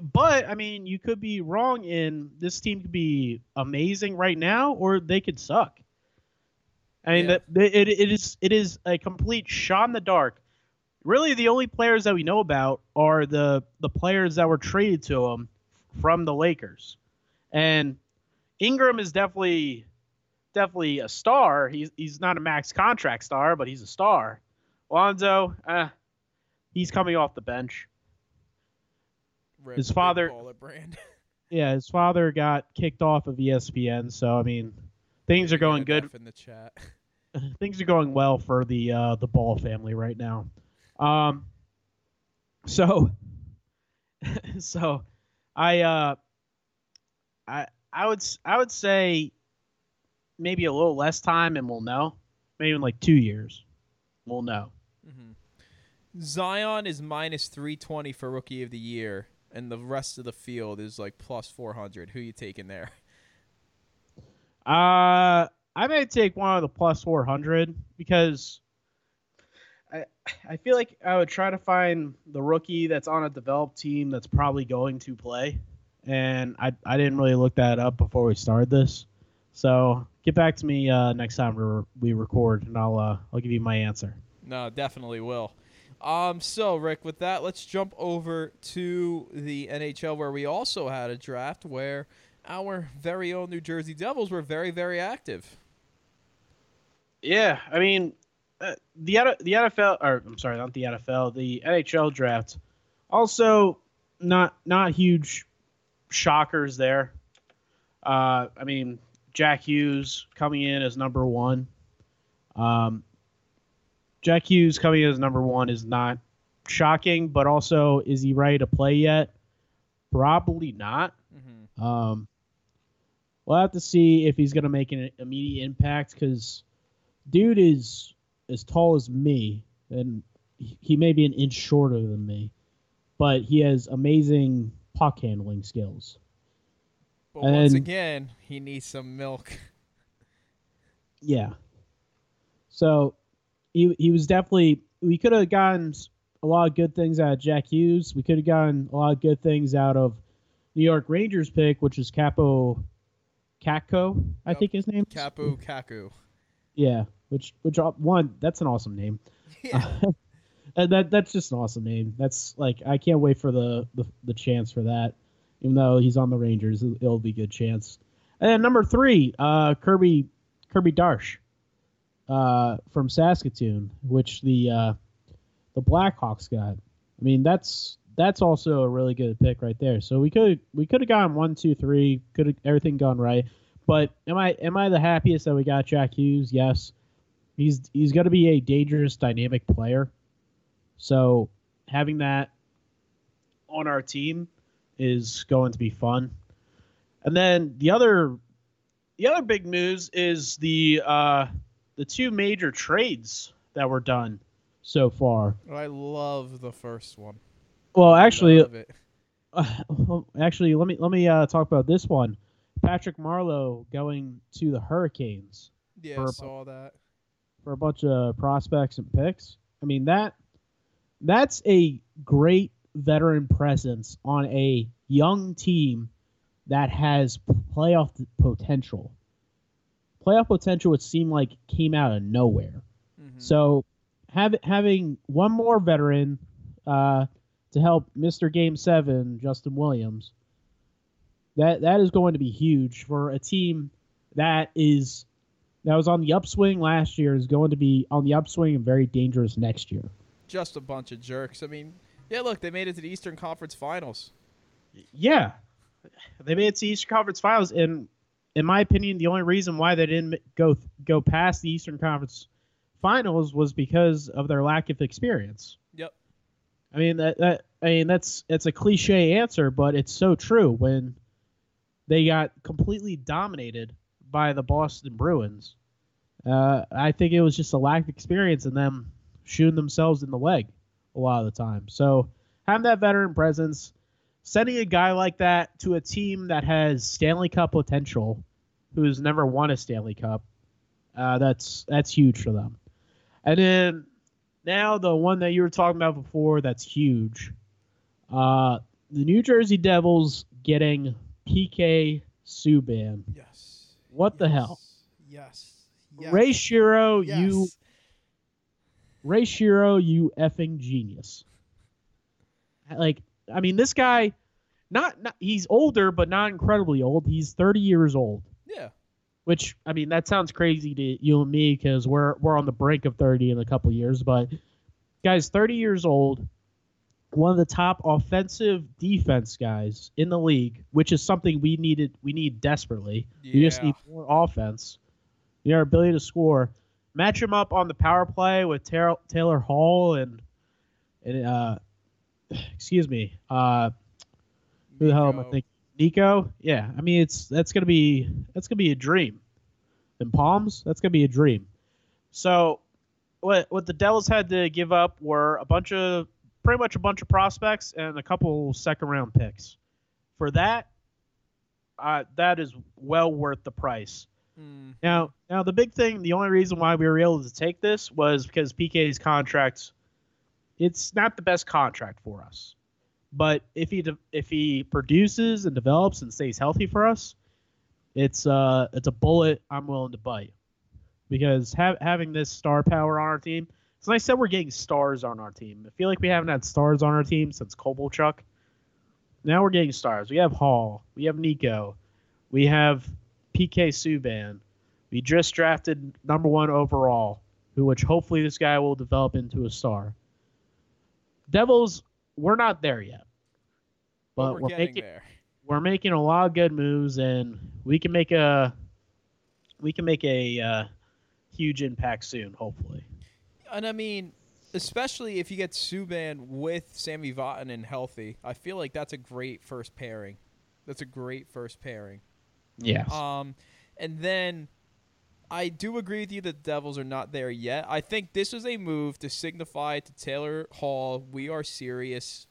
But I mean, you could be wrong in this team could be amazing right now, or they could suck. I mean, Yeah. that it, it is it is a complete shot in the dark. Really, the only players that we know about are the the players that were traded to them from the Lakers, and Ingram is definitely definitely a star. He's he's not a max contract star, but he's a star. Lonzo, uh, he's coming off the bench. Rip His father- brand. [LAUGHS] Yeah, his father got kicked off of ESPN, so I mean, things are going good. in the chat. [LAUGHS] Things are going well for the uh, the Ball family right now. Um, so, [LAUGHS] so, I uh, I I would I would say maybe a little less time and we'll know. Maybe in like two years, we'll know. Zion is minus 320 for rookie of the year, and the rest of the field is like plus 400. Who you taking there? Uh, I may take one of the plus 400 because I I feel like I would try to find the rookie that's on a developed team that's probably going to play, and I I didn't really look that up before we started this. So get back to me uh, next time we we record, and I'll uh, I'll give you my answer. No, definitely will. Um, so Rick, with that, let's jump over to the NHL where we also had a draft where our very own New Jersey Devils were very, very active. Yeah, I mean, uh, the the NFL, or I'm sorry, not the NFL, the NHL draft. Also, not not huge shockers there. Uh, I mean, Jack Hughes coming in as number one. Um, Jack Hughes coming in as number one is not shocking, but also, is he ready to play yet? Probably not. Um, we'll have to see if he's going to make an immediate impact because dude is as tall as me, and he- may be an inch shorter than me, but he has amazing puck handling skills. But once And- again, he needs some milk. [LAUGHS] Yeah. So he he was definitely we could have gotten a lot of good things out of Jack Hughes. We could have gotten a lot of good things out of New York Rangers pick, which is Kaapo Kakko, I Yep. think his name. is. Kapu Kaku. Yeah, which which uh, one that's an awesome name. [LAUGHS] [LAUGHS] and that that's just an awesome name. That's like I can't wait for the the, the chance for that. Even though he's on the Rangers, it'll, be a good chance. And number three, uh, Kirby Kirby Dach, uh, from Saskatoon, which the uh, the Blackhawks got. I mean, that's that's also a really good pick right there. So we could we could have gone one, two, three. Could everything gone right. But am I am I the happiest that we got Jack Hughes? Yes. He's he's going to be a dangerous, dynamic player. So having that on our team is going to be fun. And then the other the other big news is the uh, the two major trades that were done so far. I love the first one. Well, actually, uh, [LAUGHS] actually, let me let me uh, talk about this one. Patrick Marleau going to the Hurricanes Yeah, I saw that. for a bunch of prospects and picks. I mean that that's a great veteran presence on a young team that has playoff potential. Playoff potential would seem like came out of nowhere. So have, having one more veteran uh, to help Mr. Game Seven, Justin Williams, that that is going to be huge for a team that is that was on the upswing last year is going to be on the upswing and very dangerous next year. Just a bunch of jerks. I mean, yeah, look, they made it to the Eastern Conference Finals. Yeah, they made it to the Eastern Conference Finals, and in my opinion, the only reason why they didn't go go past the Eastern Conference Finals was because of their lack of experience. Yep. I mean that that I mean, that's it's a cliche answer, but it's so true. When they got completely dominated by the Boston Bruins, uh, I think it was just a lack of experience in them shooting themselves in the leg a lot of the time. So having that veteran presence, sending a guy like that to a team that has Stanley Cup potential, who's never won a Stanley Cup, uh, that's that's huge for them. And then now the one that you were talking about before, that's huge. Uh, the New Jersey Devils getting PK Subban. Yes. What yes. the hell? Yes. yes. Ray Shero, yes. you Ray Shero, you effing genius. Like, I mean, this guy, not, not he's older, but not incredibly old. He's 30 years old. Yeah. Which I mean, that sounds crazy to you and me because we're we're on the brink of 30 in a couple years. But guys, 30 years old, one of the top offensive defense guys in the league, which is something we needed we need desperately. Yeah. We just need more offense. We our ability to score. Match him up on the power play with Taylor, Taylor Hall and and uh, [SIGHS] excuse me, uh, who the hell am I thinking? Nico? Yeah, I mean it's that's gonna be that's gonna be a dream. In Palms, that's gonna be a dream. So, what what the Devils had to give up were a bunch of pretty much a bunch of prospects and a couple second round picks. For that, uh, that is well worth the price. Mm. Now, now the big thing, the only reason why we were able to take this was because PK's contract. It's not the best contract for us, but if he de- if he produces and develops and stays healthy for us, it's uh it's a bullet I'm willing to bite. Because ha- having this star power on our team, it's nice that we're getting stars on our team. I feel like we haven't had stars on our team since Kovalchuk. Now we're getting stars. We have Hall. We have Nico. We have PK Subban. We just drafted number one overall, who which hopefully this guy will develop into a star. Devils, we're not there yet, but, we're, we're making there. we're making a lot of good moves, and we can make a we can make a uh, huge impact soon, hopefully. And I mean, especially if you get Subban with Sami Vatanen healthy, I feel like that's a great first pairing. That's a great first pairing. Yes. Um, and then I do agree with you that the Devils are not there yet. I think this was a move to signify to Taylor Hall, we are serious.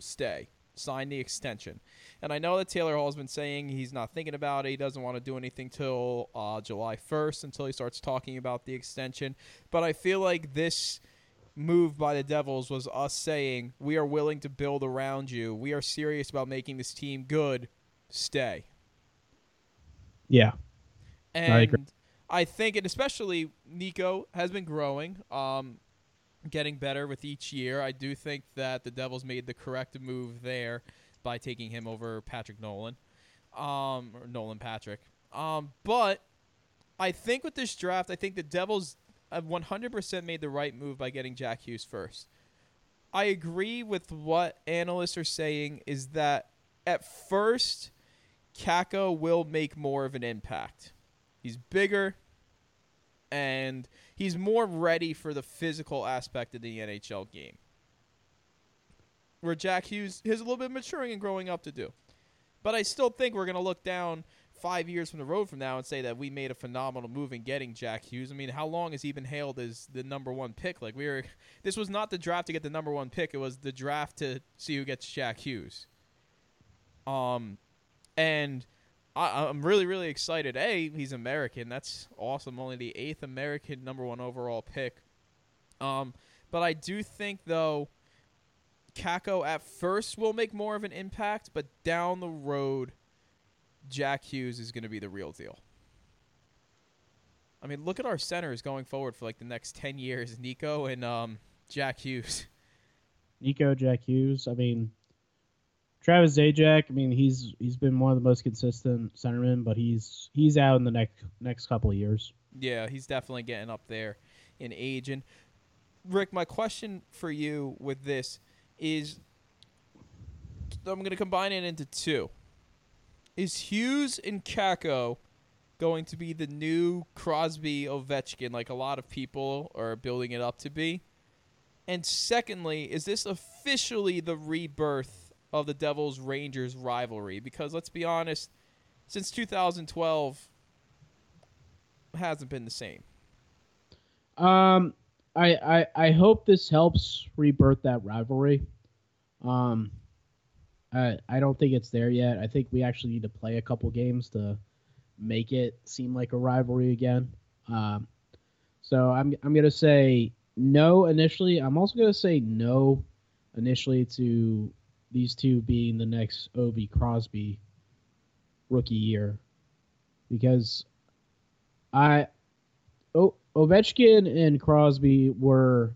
Stay. Sign the extension. And I know that Taylor Hall has been saying he's not thinking about it. He doesn't want to do anything till uh, July 1st until he starts talking about the extension. But I feel like this move by the Devils was us saying, we are willing to build around you. We are serious about making this team good. Stay. Yeah. And I think, and especially Nico has been growing, um, getting better with each year. I do think that the Devils made the correct move there by taking him over Patrick Nolan, um, or Nolan Patrick. Um, but I think with this draft, I think the Devils have 100% made the right move by getting Jack Hughes first. I agree with what analysts are saying is that at first, Kakko will make more of an impact. He's bigger and he's more ready for the physical aspect of the NHL game. Where Jack Hughes has a little bit maturing and growing up to do. But I still think we're going to look down five years from the road from now and say that we made a phenomenal move in getting Jack Hughes. I mean, how long has he been hailed as the number one pick? Like we were, this was not the draft to get the number one pick. It was the draft to see who gets Jack Hughes. Um, and I, I'm really, really excited. A, he's American. That's awesome. Only the eighth American number one overall pick. Um, but I do think though, Kakko at first will make more of an impact, but down the road, Jack Hughes is going to be the real deal. I mean, look at our centers going forward for like the next ten years: Nico and um, Jack Hughes. Nico, Jack Hughes. I mean, Travis Zajac. I mean, he's he's been one of the most consistent centermen, but he's he's out in the next next couple of years. Yeah, he's definitely getting up there in age. And Rick, my question for you with this is, I'm going to combine it into two. Is Hughes and Kakko going to be the new Crosby Ovechkin, like a lot of people are building it up to be? And secondly, is this officially the rebirth of the Devils Rangers rivalry? Because let's be honest, since 2012 hasn't been the same. Um, I, I I hope this helps rebirth that rivalry. Um, I I don't think it's there yet. I think we actually need to play a couple games to make it seem like a rivalry again. Um, so I'm I'm gonna say no initially. I'm also gonna say no initially to these two being the next Ovi Crosby rookie year because I o- Ovechkin and Crosby were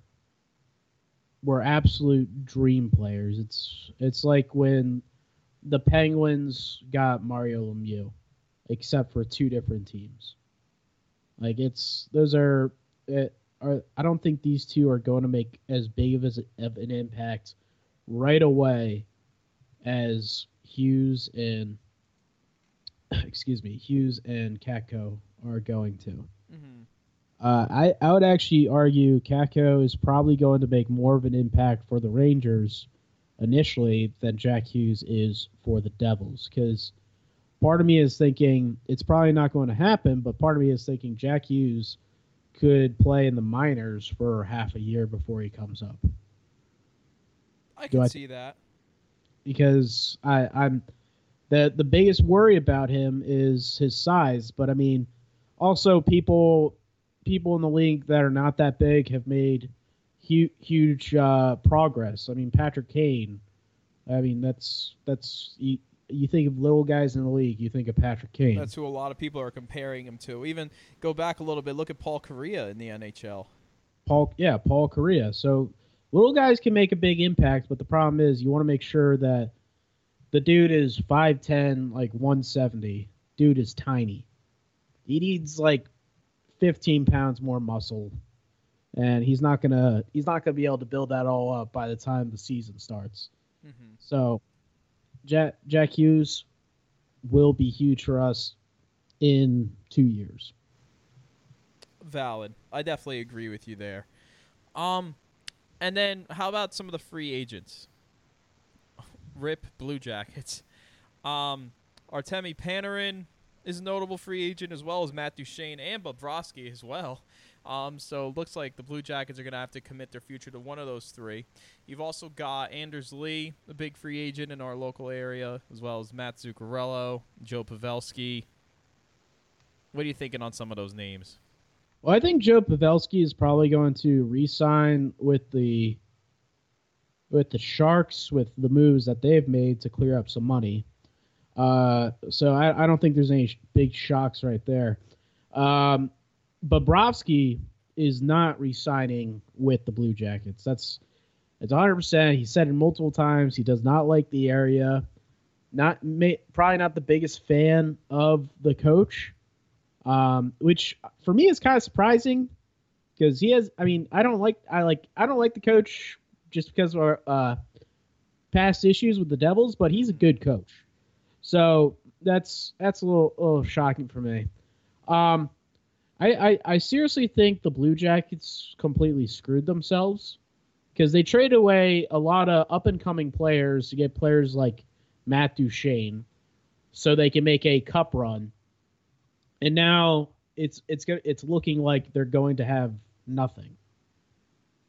were absolute dream players. It's it's like when the Penguins got Mario Lemieux, except for two different teams. Like it's those are, it, are I don't think these two are going to make as big of, as, of an impact right away as Hughes and [CLEARS THROAT] excuse me Hughes and Kakko are going to. Mm-hmm. Uh, I, I would actually argue Kakko is probably going to make more of an impact for the Rangers initially than Jack Hughes is for the Devils. Because part of me is thinking it's probably not going to happen, but part of me is thinking Jack Hughes could play in the minors for half a year before he comes up. I can I, see that. Because I, I'm the the biggest worry about him is his size, but I mean also people people in the league that are not that big have made huge huge uh, progress. I mean, Patrick Kane. I mean, that's that's you, you think of little guys in the league, you think of Patrick Kane. That's who a lot of people are comparing him to. Even go back a little bit, look at Paul Kariya in the NHL. Paul, yeah, Paul Kariya. So little guys can make a big impact, but the problem is you want to make sure that the dude is 5'10, like 170. Dude is tiny. He needs like 15 pounds more muscle, and he's not gonna he's not gonna be able to build that all up by the time the season starts. Mm-hmm. So, Jack Jack Hughes will be huge for us in two years. Valid. I definitely agree with you there. Um, and then how about some of the free agents? [LAUGHS] Rip Blue Jackets. Um, Artemi Panarin, is a notable free agent, as well as Matt Duchene and Bobrovsky as well. Um, so it looks like the Blue Jackets are going to have to commit their future to one of those three. You've also got Anders Lee, a big free agent in our local area, as well as Matt Zuccarello, Joe Pavelski. What are you thinking on some of those names? Well, I think Joe Pavelski is probably going to re-sign with the with the Sharks with the moves that they've made to clear up some money. Uh, so I, I, don't think there's any sh- big shocks right there. Um, Bobrovsky is not re-signing with the Blue Jackets. That's it's 100. percent He said it multiple times. He does not like the area. Not may, probably not the biggest fan of the coach, um, which for me is kind of surprising because he has. I mean, I don't like I like I don't like the coach just because of our uh, past issues with the Devils, but he's a good coach. So that's that's a little, a little shocking for me. Um, I, I, I seriously think the Blue Jackets completely screwed themselves because they trade away a lot of up and coming players to get players like Matt Duchene, so they can make a cup run. And now it's it's it's looking like they're going to have nothing.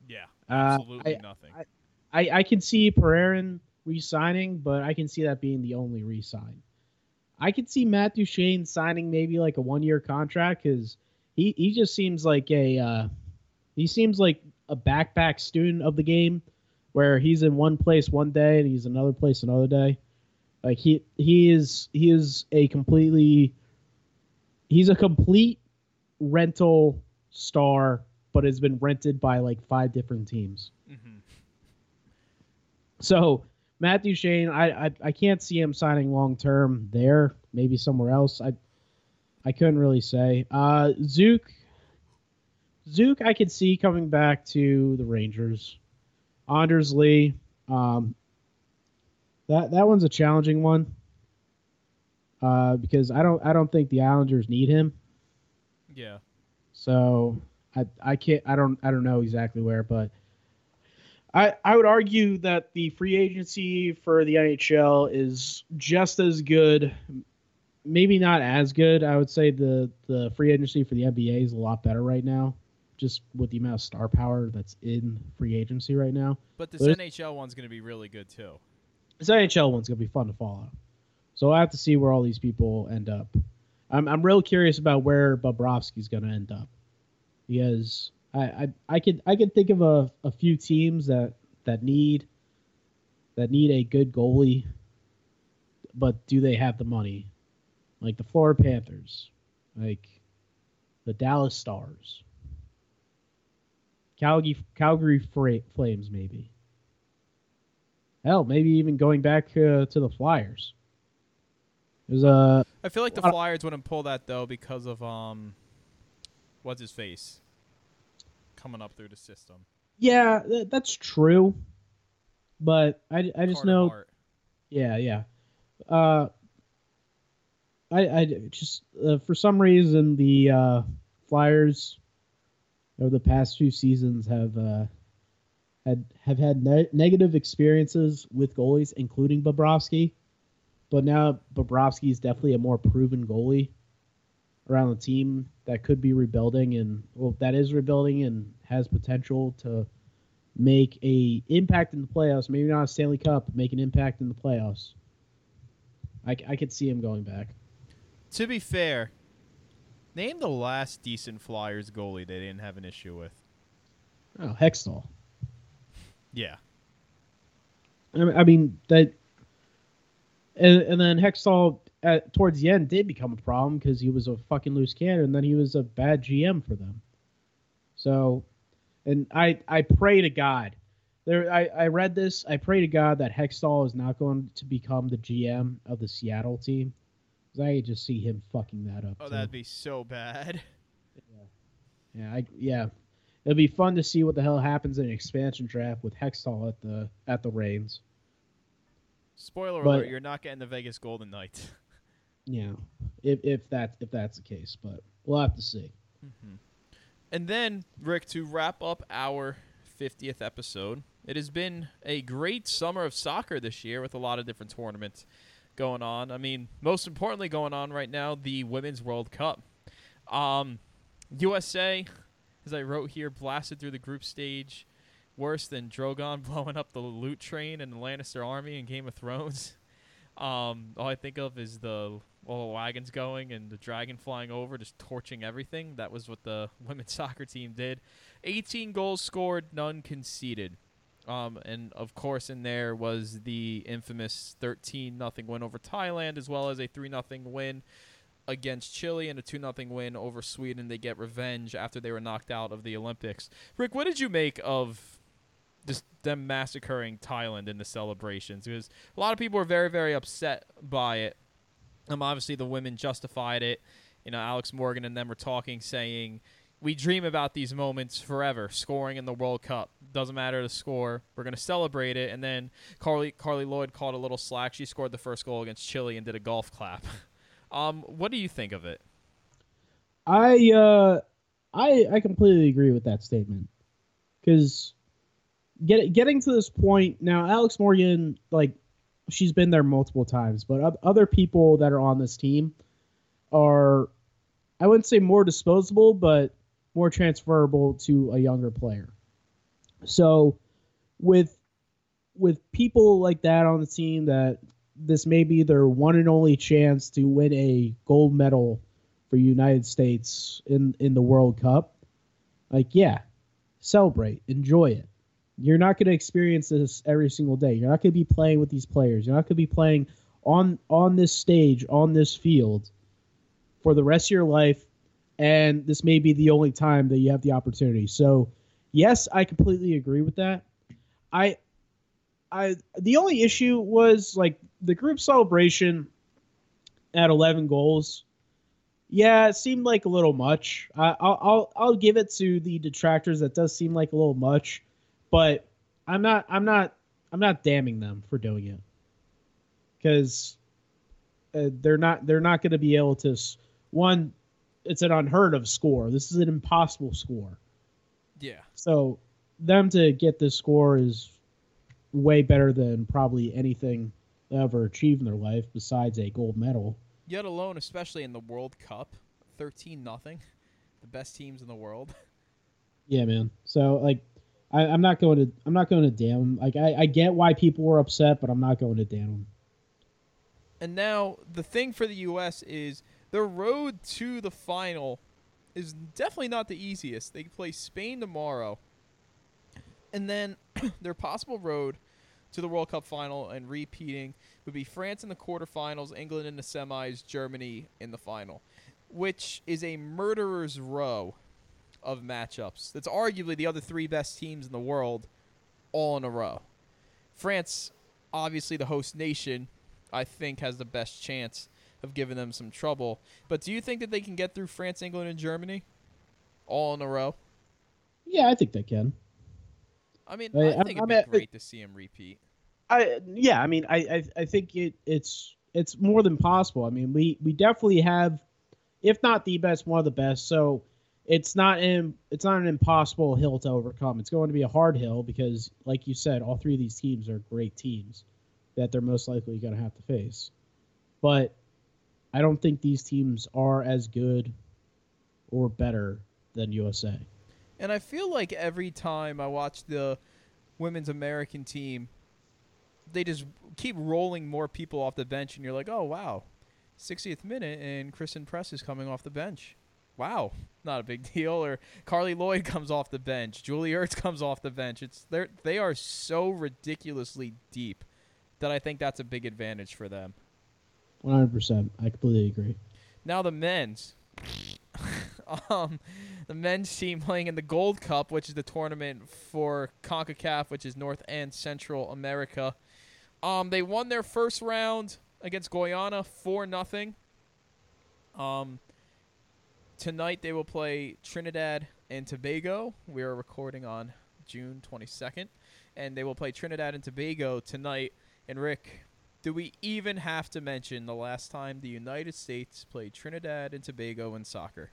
Yeah, absolutely uh, I, nothing. I, I, I can see Panarin re-signing, but I can see that being the only re-sign. I could see Matt Duchene signing maybe like a one-year contract because he he just seems like a uh, he seems like a backpack student of the game, where he's in one place one day and he's another place another day. Like he he is he is a completely he's a complete rental star, but has been rented by like five different teams. Mm-hmm. So Matt Duchene, I, I I can't see him signing long term there. Maybe somewhere else. I I couldn't really say. Uh, Zook, Zook, I could see coming back to the Rangers. Anders Lee, um, that that one's a challenging one. Uh, because I don't I don't think the Islanders need him. Yeah. So I I can't I don't I don't know exactly where, but I, I would argue that the free agency for the NHL is just as good, maybe not as good. I would say the the free agency for the NBA is a lot better right now, just with the amount of star power that's in free agency right now. But this but NHL one's going to be really good too. This NHL one's going to be fun to follow. So I have to see where all these people end up. I'm I'm real curious about where Bobrovsky's going to end up because I, I I could I could think of a, a few teams that that need that need a good goalie, but do they have the money? Like the Florida Panthers, like the Dallas Stars, Calgary Calgary Flames, maybe. Hell, maybe even going back uh, to the Flyers. There's a. I feel like the Flyers wouldn't pull that though because of um, what's his face coming up through the system. Yeah, th- that's true. But I, I just Carter know. Hart. Yeah, yeah. Uh, I, I just uh, for some reason the uh, Flyers over the past few seasons have uh, had have had ne- negative experiences with goalies, including Bobrovsky. But now Bobrovsky is definitely a more proven goalie around the team that could be rebuilding and well that is rebuilding and has potential to make a impact in the playoffs. Maybe not a Stanley Cup, make an impact in the playoffs. I, I could see him going back. To be fair, name the last decent Flyers goalie they didn't have an issue with. Oh, Hextall. Yeah. I mean that, and, and then Hextall at, towards the end did become a problem because he was a fucking loose cannon, and then he was a bad GM for them. So, and I I pray to God. There, I, I read this. I pray to God that Hextall is not going to become the GM of the Seattle team. Cause I just see him fucking that up. Oh, too. that'd be so bad. [LAUGHS] Yeah, yeah, I, yeah. It'd be fun to see what the hell happens in an expansion draft with Hextall at the at the Reins. Spoiler But- alert: You're not getting the Vegas Golden Knights. [LAUGHS] Yeah, if if that if that's the case, but we'll have to see. And then, Rick, to wrap up our 50th episode, it has been a great summer of soccer this year with a lot of different tournaments going on. I mean, most importantly, going on right now, the Women's World Cup. Um, USA, as I wrote here, blasted through the group stage worse than Drogon [LAUGHS] blowing up the loot train in the Lannister army in Game of Thrones. [LAUGHS] Um, all I think of is the all the wagons going and the dragon flying over, just torching everything. That was what the [LAUGHS] women's soccer team did. 18 goals scored, none conceded. Um, and of course, in there was the infamous 13 nothing win over Thailand, as well as a 3 nothing win against Chile and a 2 nothing win over Sweden. They get revenge after they were knocked out of the Olympics. Rick, what did you make of just them massacring Thailand in the celebrations? Because a lot of people were very, very upset by it. Um, obviously, the women justified it. You know, Alex Morgan and them were talking, saying, "We dream about these moments forever. Scoring in the World Cup doesn't matter the score. We're to celebrate it." And then Carly Carly Lloyd called a little slack. She scored the first goal against Chile and did a golf clap. [LAUGHS] um, what do you think of it? I uh, I I completely agree with that statement because get, getting to this point now, Alex Morgan like she's been there multiple times, but other people that are on this team are I wouldn't say more disposable, but more transferable to a younger player. So with with people like that on the team that this may be their one and only chance to win a gold medal for United States in in the World Cup. Like yeah, celebrate, enjoy it. You're not going to experience this every single day. You're not going to be playing with these players. You're not going to be playing on on this stage, on this field for the rest of your life and this may be the only time that you have the opportunity. So, yes, I completely agree with that. I I the only issue was like the group celebration at 11 goals. Yeah, it seemed like a little much. I, I'll, I'll I'll give it to the detractors. That does seem like a little much, but I'm not I'm not I'm not damning them for doing it because uh, they're not they're not going to be able to one. It's an unheard of score. This is an impossible score. Yeah. So them to get this score is way better than probably anything they ever achieved in their life besides a gold medal. Yet alone, especially in the World Cup, thirteen nothing, the best teams in the world. Yeah, man. So like, I, I'm not going to I'm not going to damn them. Like I, I get why people were upset, but I'm not going to damn them. And now the thing for the U.S. is the road to the final is definitely not the easiest. They play Spain tomorrow, and then [CLEARS THROAT] their possible road to the World Cup final and repeating would be France in the quarterfinals, England in the semis, Germany in the final, which is a murderer's row of matchups. That's arguably the other three best teams in the world all in a row. France, obviously the host nation, I think has the best chance of giving them some trouble. But do you think that they can get through France, England, and Germany all in a row? Yeah, I think they can. I mean, I, I think it'd be great to see them repeat. I yeah, I mean, I I, I think it it's it's more than possible. I mean, we we definitely have, if not the best, one of the best. So it's not in it's not an impossible hill to overcome. It's going to be a hard hill because, like you said, all three of these teams are great teams that they're most likely going to have to face. But I don't think these teams are as good or better than USA. And I feel like every time I watch the women's American team, they just keep rolling more people off the bench, and you're like, oh wow, 60th minute, and Christen Press is coming off the bench wow, not a big [LAUGHS] deal. Or Carly Lloyd comes off the bench. Julie Ertz comes off the bench. It's they they are so ridiculously deep that I think that's a big advantage for them. One hundred percent. I completely agree. Now the men's. [LAUGHS] um, the men's team playing in the Gold Cup, which is the tournament for CONCACAF, which is North and Central America. Um, they won their first round against Guyana four nothing. Um, Tonight they will play Trinidad and Tobago. We are recording on June 22nd, and they will play Trinidad and Tobago tonight. And Rick, do we even have to mention the last time the United States played Trinidad and Tobago in soccer?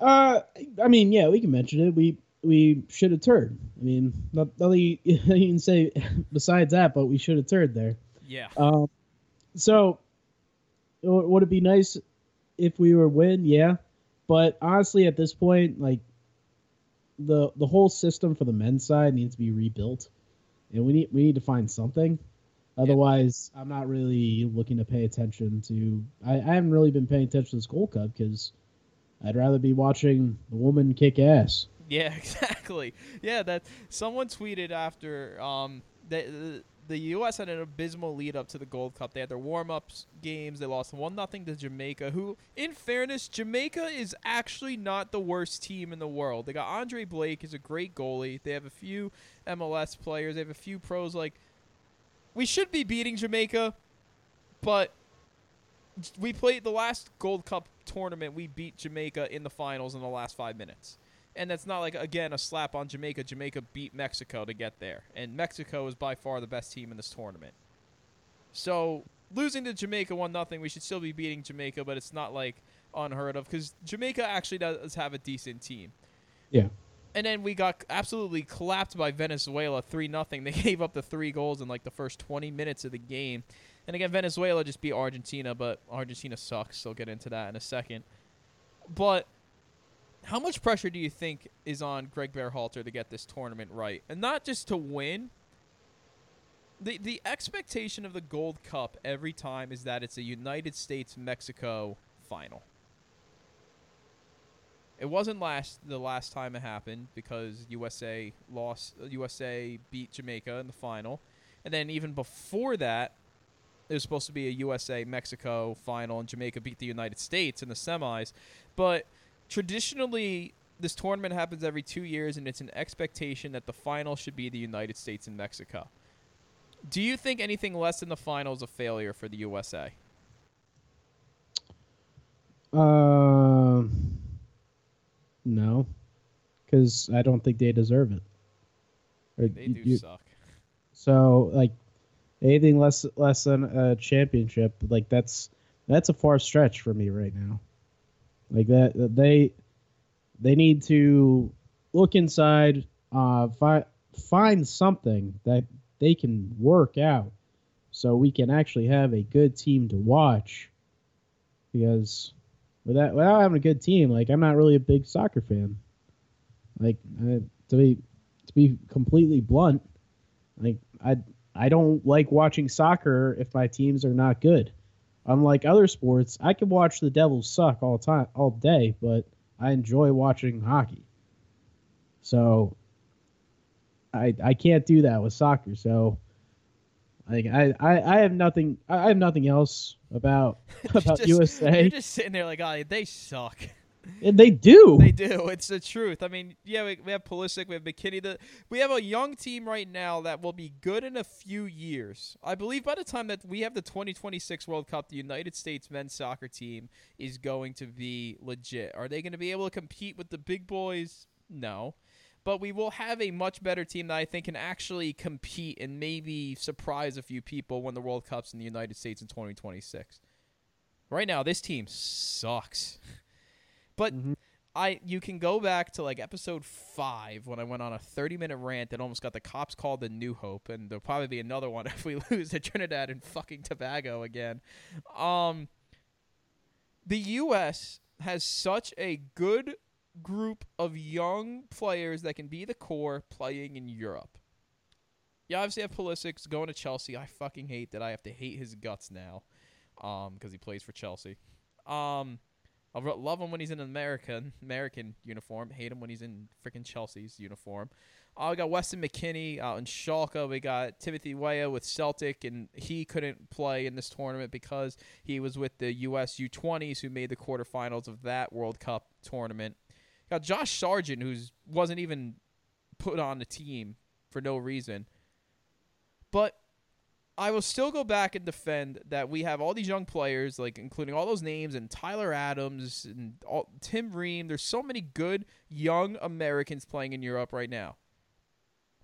Uh, I mean, yeah, we can mention it. We we should have turned. I mean, not nothing [LAUGHS] you can say [LAUGHS] besides that, but we should have turned there. Yeah. Um, so would it be nice if we were win, yeah. But honestly, at this point, like the the whole system for the men's side needs to be rebuilt, and we need we need to find something. Otherwise, I'm not really looking to pay attention to. I, I haven't really been paying attention to this Gold Cup because I'd rather be watching the woman kick ass. Yeah, [LAUGHS] exactly. Yeah, that someone tweeted after um that the U.S. had an abysmal lead up to the Gold Cup. They had their warm ups games. They lost one nothing to Jamaica. Who, in fairness, Jamaica is actually not the worst team in the world. They got Andre Blake, is a great goalie. They have a few MLS players. They have a few pros. Like, we should be beating Jamaica, but we played the last Gold Cup tournament. We beat Jamaica in the finals in the last five minutes and that's not like again a slap on Jamaica. Jamaica beat Mexico to get there, and Mexico is by far the best team in this tournament. So losing to Jamaica one nothing, we should still be beating Jamaica, but it's not like unheard of because Jamaica actually does have a decent team. Yeah. And then we got absolutely clapped by Venezuela three nothing. They [LAUGHS] gave up the three goals in like the first twenty minutes of the game. And again, Venezuela just beat Argentina, but Argentina sucks. So will get into that in a second. But how much pressure do you think is on Greg Berhalter to get this tournament right, and not just to win? the The expectation of the Gold Cup every time is that it's a United States Mexico final. It wasn't last the last time it happened because USA lost. USA beat Jamaica in the final, and then even before that, it was supposed to be a USA Mexico final, and Jamaica beat the United States in the semis. But traditionally this tournament happens every two years, and it's an expectation that the final should be the United States and Mexico. Do you think anything less than the final is a failure for the USA? Uh, no, because I don't think they deserve it. Or they do you, suck. So, like, anything less less than a championship, like that's that's a far stretch for me right now. Like that, they they need to look inside, uh, fi- find something that they can work out, so we can actually have a good team to watch. Because without without having a good team, like I'm not really a big soccer fan. Like to be to be completely blunt, like I I don't like watching soccer if my teams are not good. Unlike other sports, I can watch the Devils suck all time all day, but I enjoy watching hockey. So I I can't do that with soccer. So like I, I, I have nothing I have nothing else about [LAUGHS] about just, USA. You're just sitting there like, oh, they suck. And they do. They do. It's the truth. I mean, yeah, we, we have Pulisic, we have McKennie. The, we have a young team right now that will be good in a few years. I believe by the time that we have the 2026 World Cup, the United States men's soccer team is going to be legit. Are they going to be able to compete with the big boys? No. But we will have a much better team that I think can actually compete and maybe surprise a few people when the World Cup's in the United States in 2026. Right now, this team sucks. [LAUGHS] But mm-hmm. I you can go back to like episode five when I went on a thirty minute rant that almost got the cops called the New Hope, and there'll probably be another one [LAUGHS] if we lose to Trinidad and fucking Tobago again. Um, the U.S. has such a good group of young players that can be the core playing in Europe. Yeah, obviously have Pulisic going to Chelsea. I fucking hate that I have to hate his guts now, um, because he plays for Chelsea. Um, I love him when he's in an American American uniform. Hate him when he's in freaking Chelsea's uniform. Uh, we got Weston McKennie out in Schalke. We got Timothy Weah with Celtic, and he couldn't play in this tournament because he was with the U.S. U20s, who made the quarterfinals of that World Cup tournament. Got Josh Sargent, who wasn't even put on the team for no reason. But I will still go back and defend that we have all these young players, like including all those names and Tyler Adams and all, Tim Ream. There's so many good young Americans playing in Europe right now.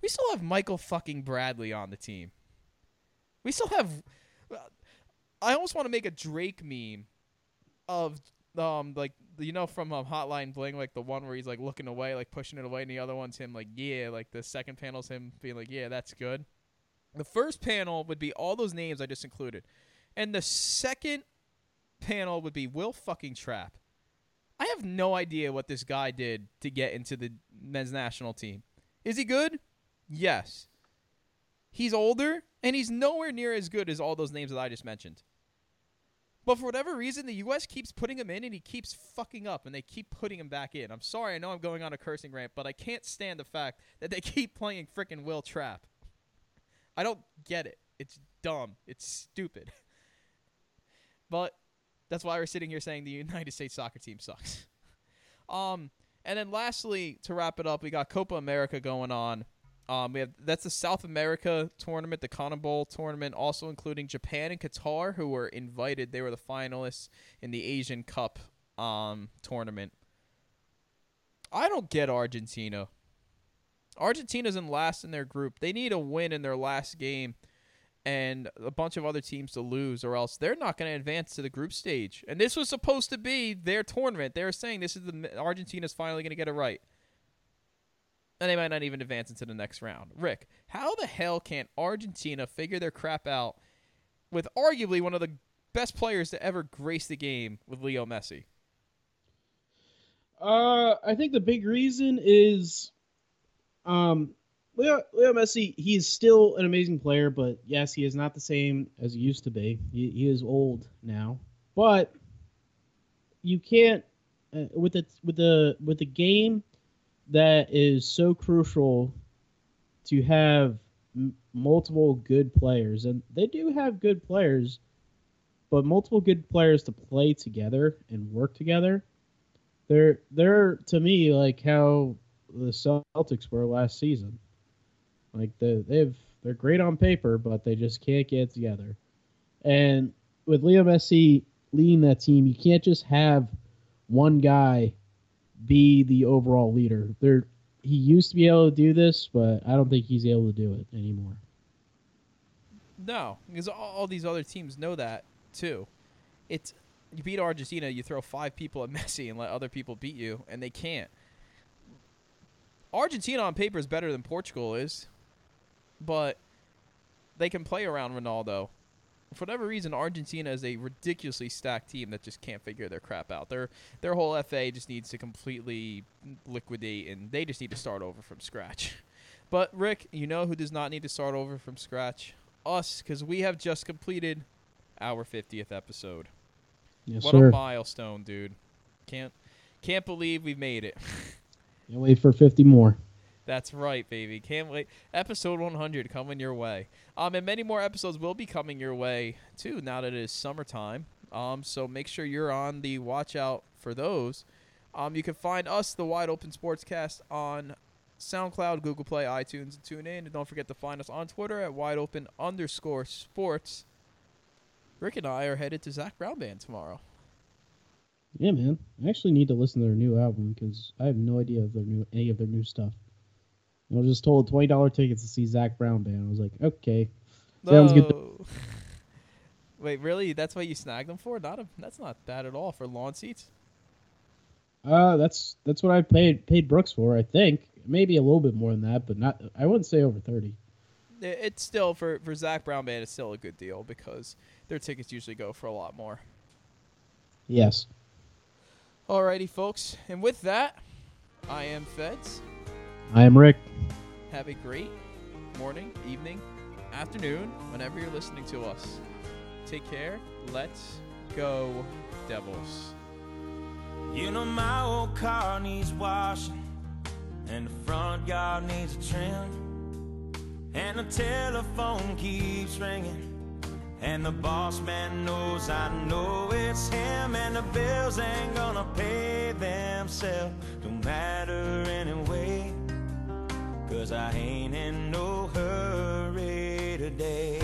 We still have Michael fucking Bradley on the team. We still have. I almost want to make a Drake meme of um like you know from um, Hotline Bling like the one where he's like looking away like pushing it away and the other one's him like yeah like the second panel's him being like yeah that's good. The first panel would be all those names I just included. And the second panel would be Will fucking Trapp. I have no idea what this guy did to get into the men's national team. Is he good? Yes. He's older, and he's nowhere near as good as all those names that I just mentioned. But for whatever reason, the U.S. keeps putting him in, and he keeps fucking up, and they keep putting him back in. I'm sorry, I know I'm going on a cursing rant, but I can't stand the fact that they [LAUGHS] keep playing freaking Will Trapp. I don't get it. It's dumb. It's stupid. [LAUGHS] but that's why we're sitting here saying the United States soccer team sucks. [LAUGHS] um, and then lastly, to wrap it up, we got Copa America going on. Um, we have that's the South America tournament, the CONMEBOL tournament, also including Japan and Qatar, who were invited. They were the finalists in the Asian Cup um, tournament. I don't get Argentina. Argentina's in last in their group. They need a win in their last game and a bunch of other teams to lose, or else they're not going to advance to the group stage. And this was supposed to be their tournament. They were saying this is the Argentina's finally going to get it right, and they might not even advance into the next round. Rick, how the hell can't Argentina figure their crap out with arguably one of the best players to ever grace the game with Leo Messi? Uh, I think the big reason is um, Leo, Leo Messi, he is still an amazing player, but yes, he is not the same as he used to be. He, he is old now, but you can't uh, with the with the with the game that is so crucial to have m- multiple good players, and they do have good players, but multiple good players to play together and work together. They're they're to me like how the Celtics were last season. Like the they've they're great on paper, but they just can't get together. And with Leo Messi leading that team, you can't just have one guy be the overall leader. There he used to be able to do this, but I don't think he's able to do it anymore. No, because all, all these other teams know that too. It's you beat Argentina, you throw five people at [LAUGHS] Messi and let other people beat you, and they can't. Argentina on paper is better than Portugal is, but they can play around Ronaldo. For whatever reason, Argentina is a ridiculously stacked team that just can't figure their crap out. Their their whole FA just needs to completely liquidate, and they just need to start over from scratch. [LAUGHS] But Rick, you know who does not need to start over from scratch? Us, because we have just completed our 50th episode. Yes, what sir. a milestone, dude! Can't can't believe we made it. [LAUGHS] Can't wait for 50 more. That's right, baby. Can't wait. Episode 100 coming your way. Um, and many more episodes will be coming your way too. Now that it is summertime. Um, so make sure you're on the watch out for those. Um, you can find us, the Wide Open Sportscast, on SoundCloud, Google Play, iTunes, and tune in. And don't forget to find us on Twitter at Wide Open underscore Sports. Rick and I are headed to Zac Brown Band tomorrow. Yeah, man. I actually need to listen to their new album because I have no idea of their new any of their new stuff. I was just told twenty dollar tickets to see Zac Brown band. I was like, okay, sounds good. No. [LAUGHS] Wait, really? That's what you snagged them for? Not a, that's not bad at all for lawn seats. Uh, that's that's what I paid paid Brooks for. I think maybe a little bit more than that, but not. I wouldn't say over thirty. It's still for for Zac Brown band. It's still a good deal because their tickets usually go for a lot more. Yes. Alrighty, folks, and with that, I am Feds. I am Rick. Have a great morning, evening, afternoon, whenever you're listening to us. Take care. Let's go, Devils. You know my old car needs washing, and the front yard needs a trim, and the telephone keeps ringing. And the boss man knows I know it's him. And the bills ain't gonna pay themselves Don't matter anyway. Cause I ain't in no hurry today.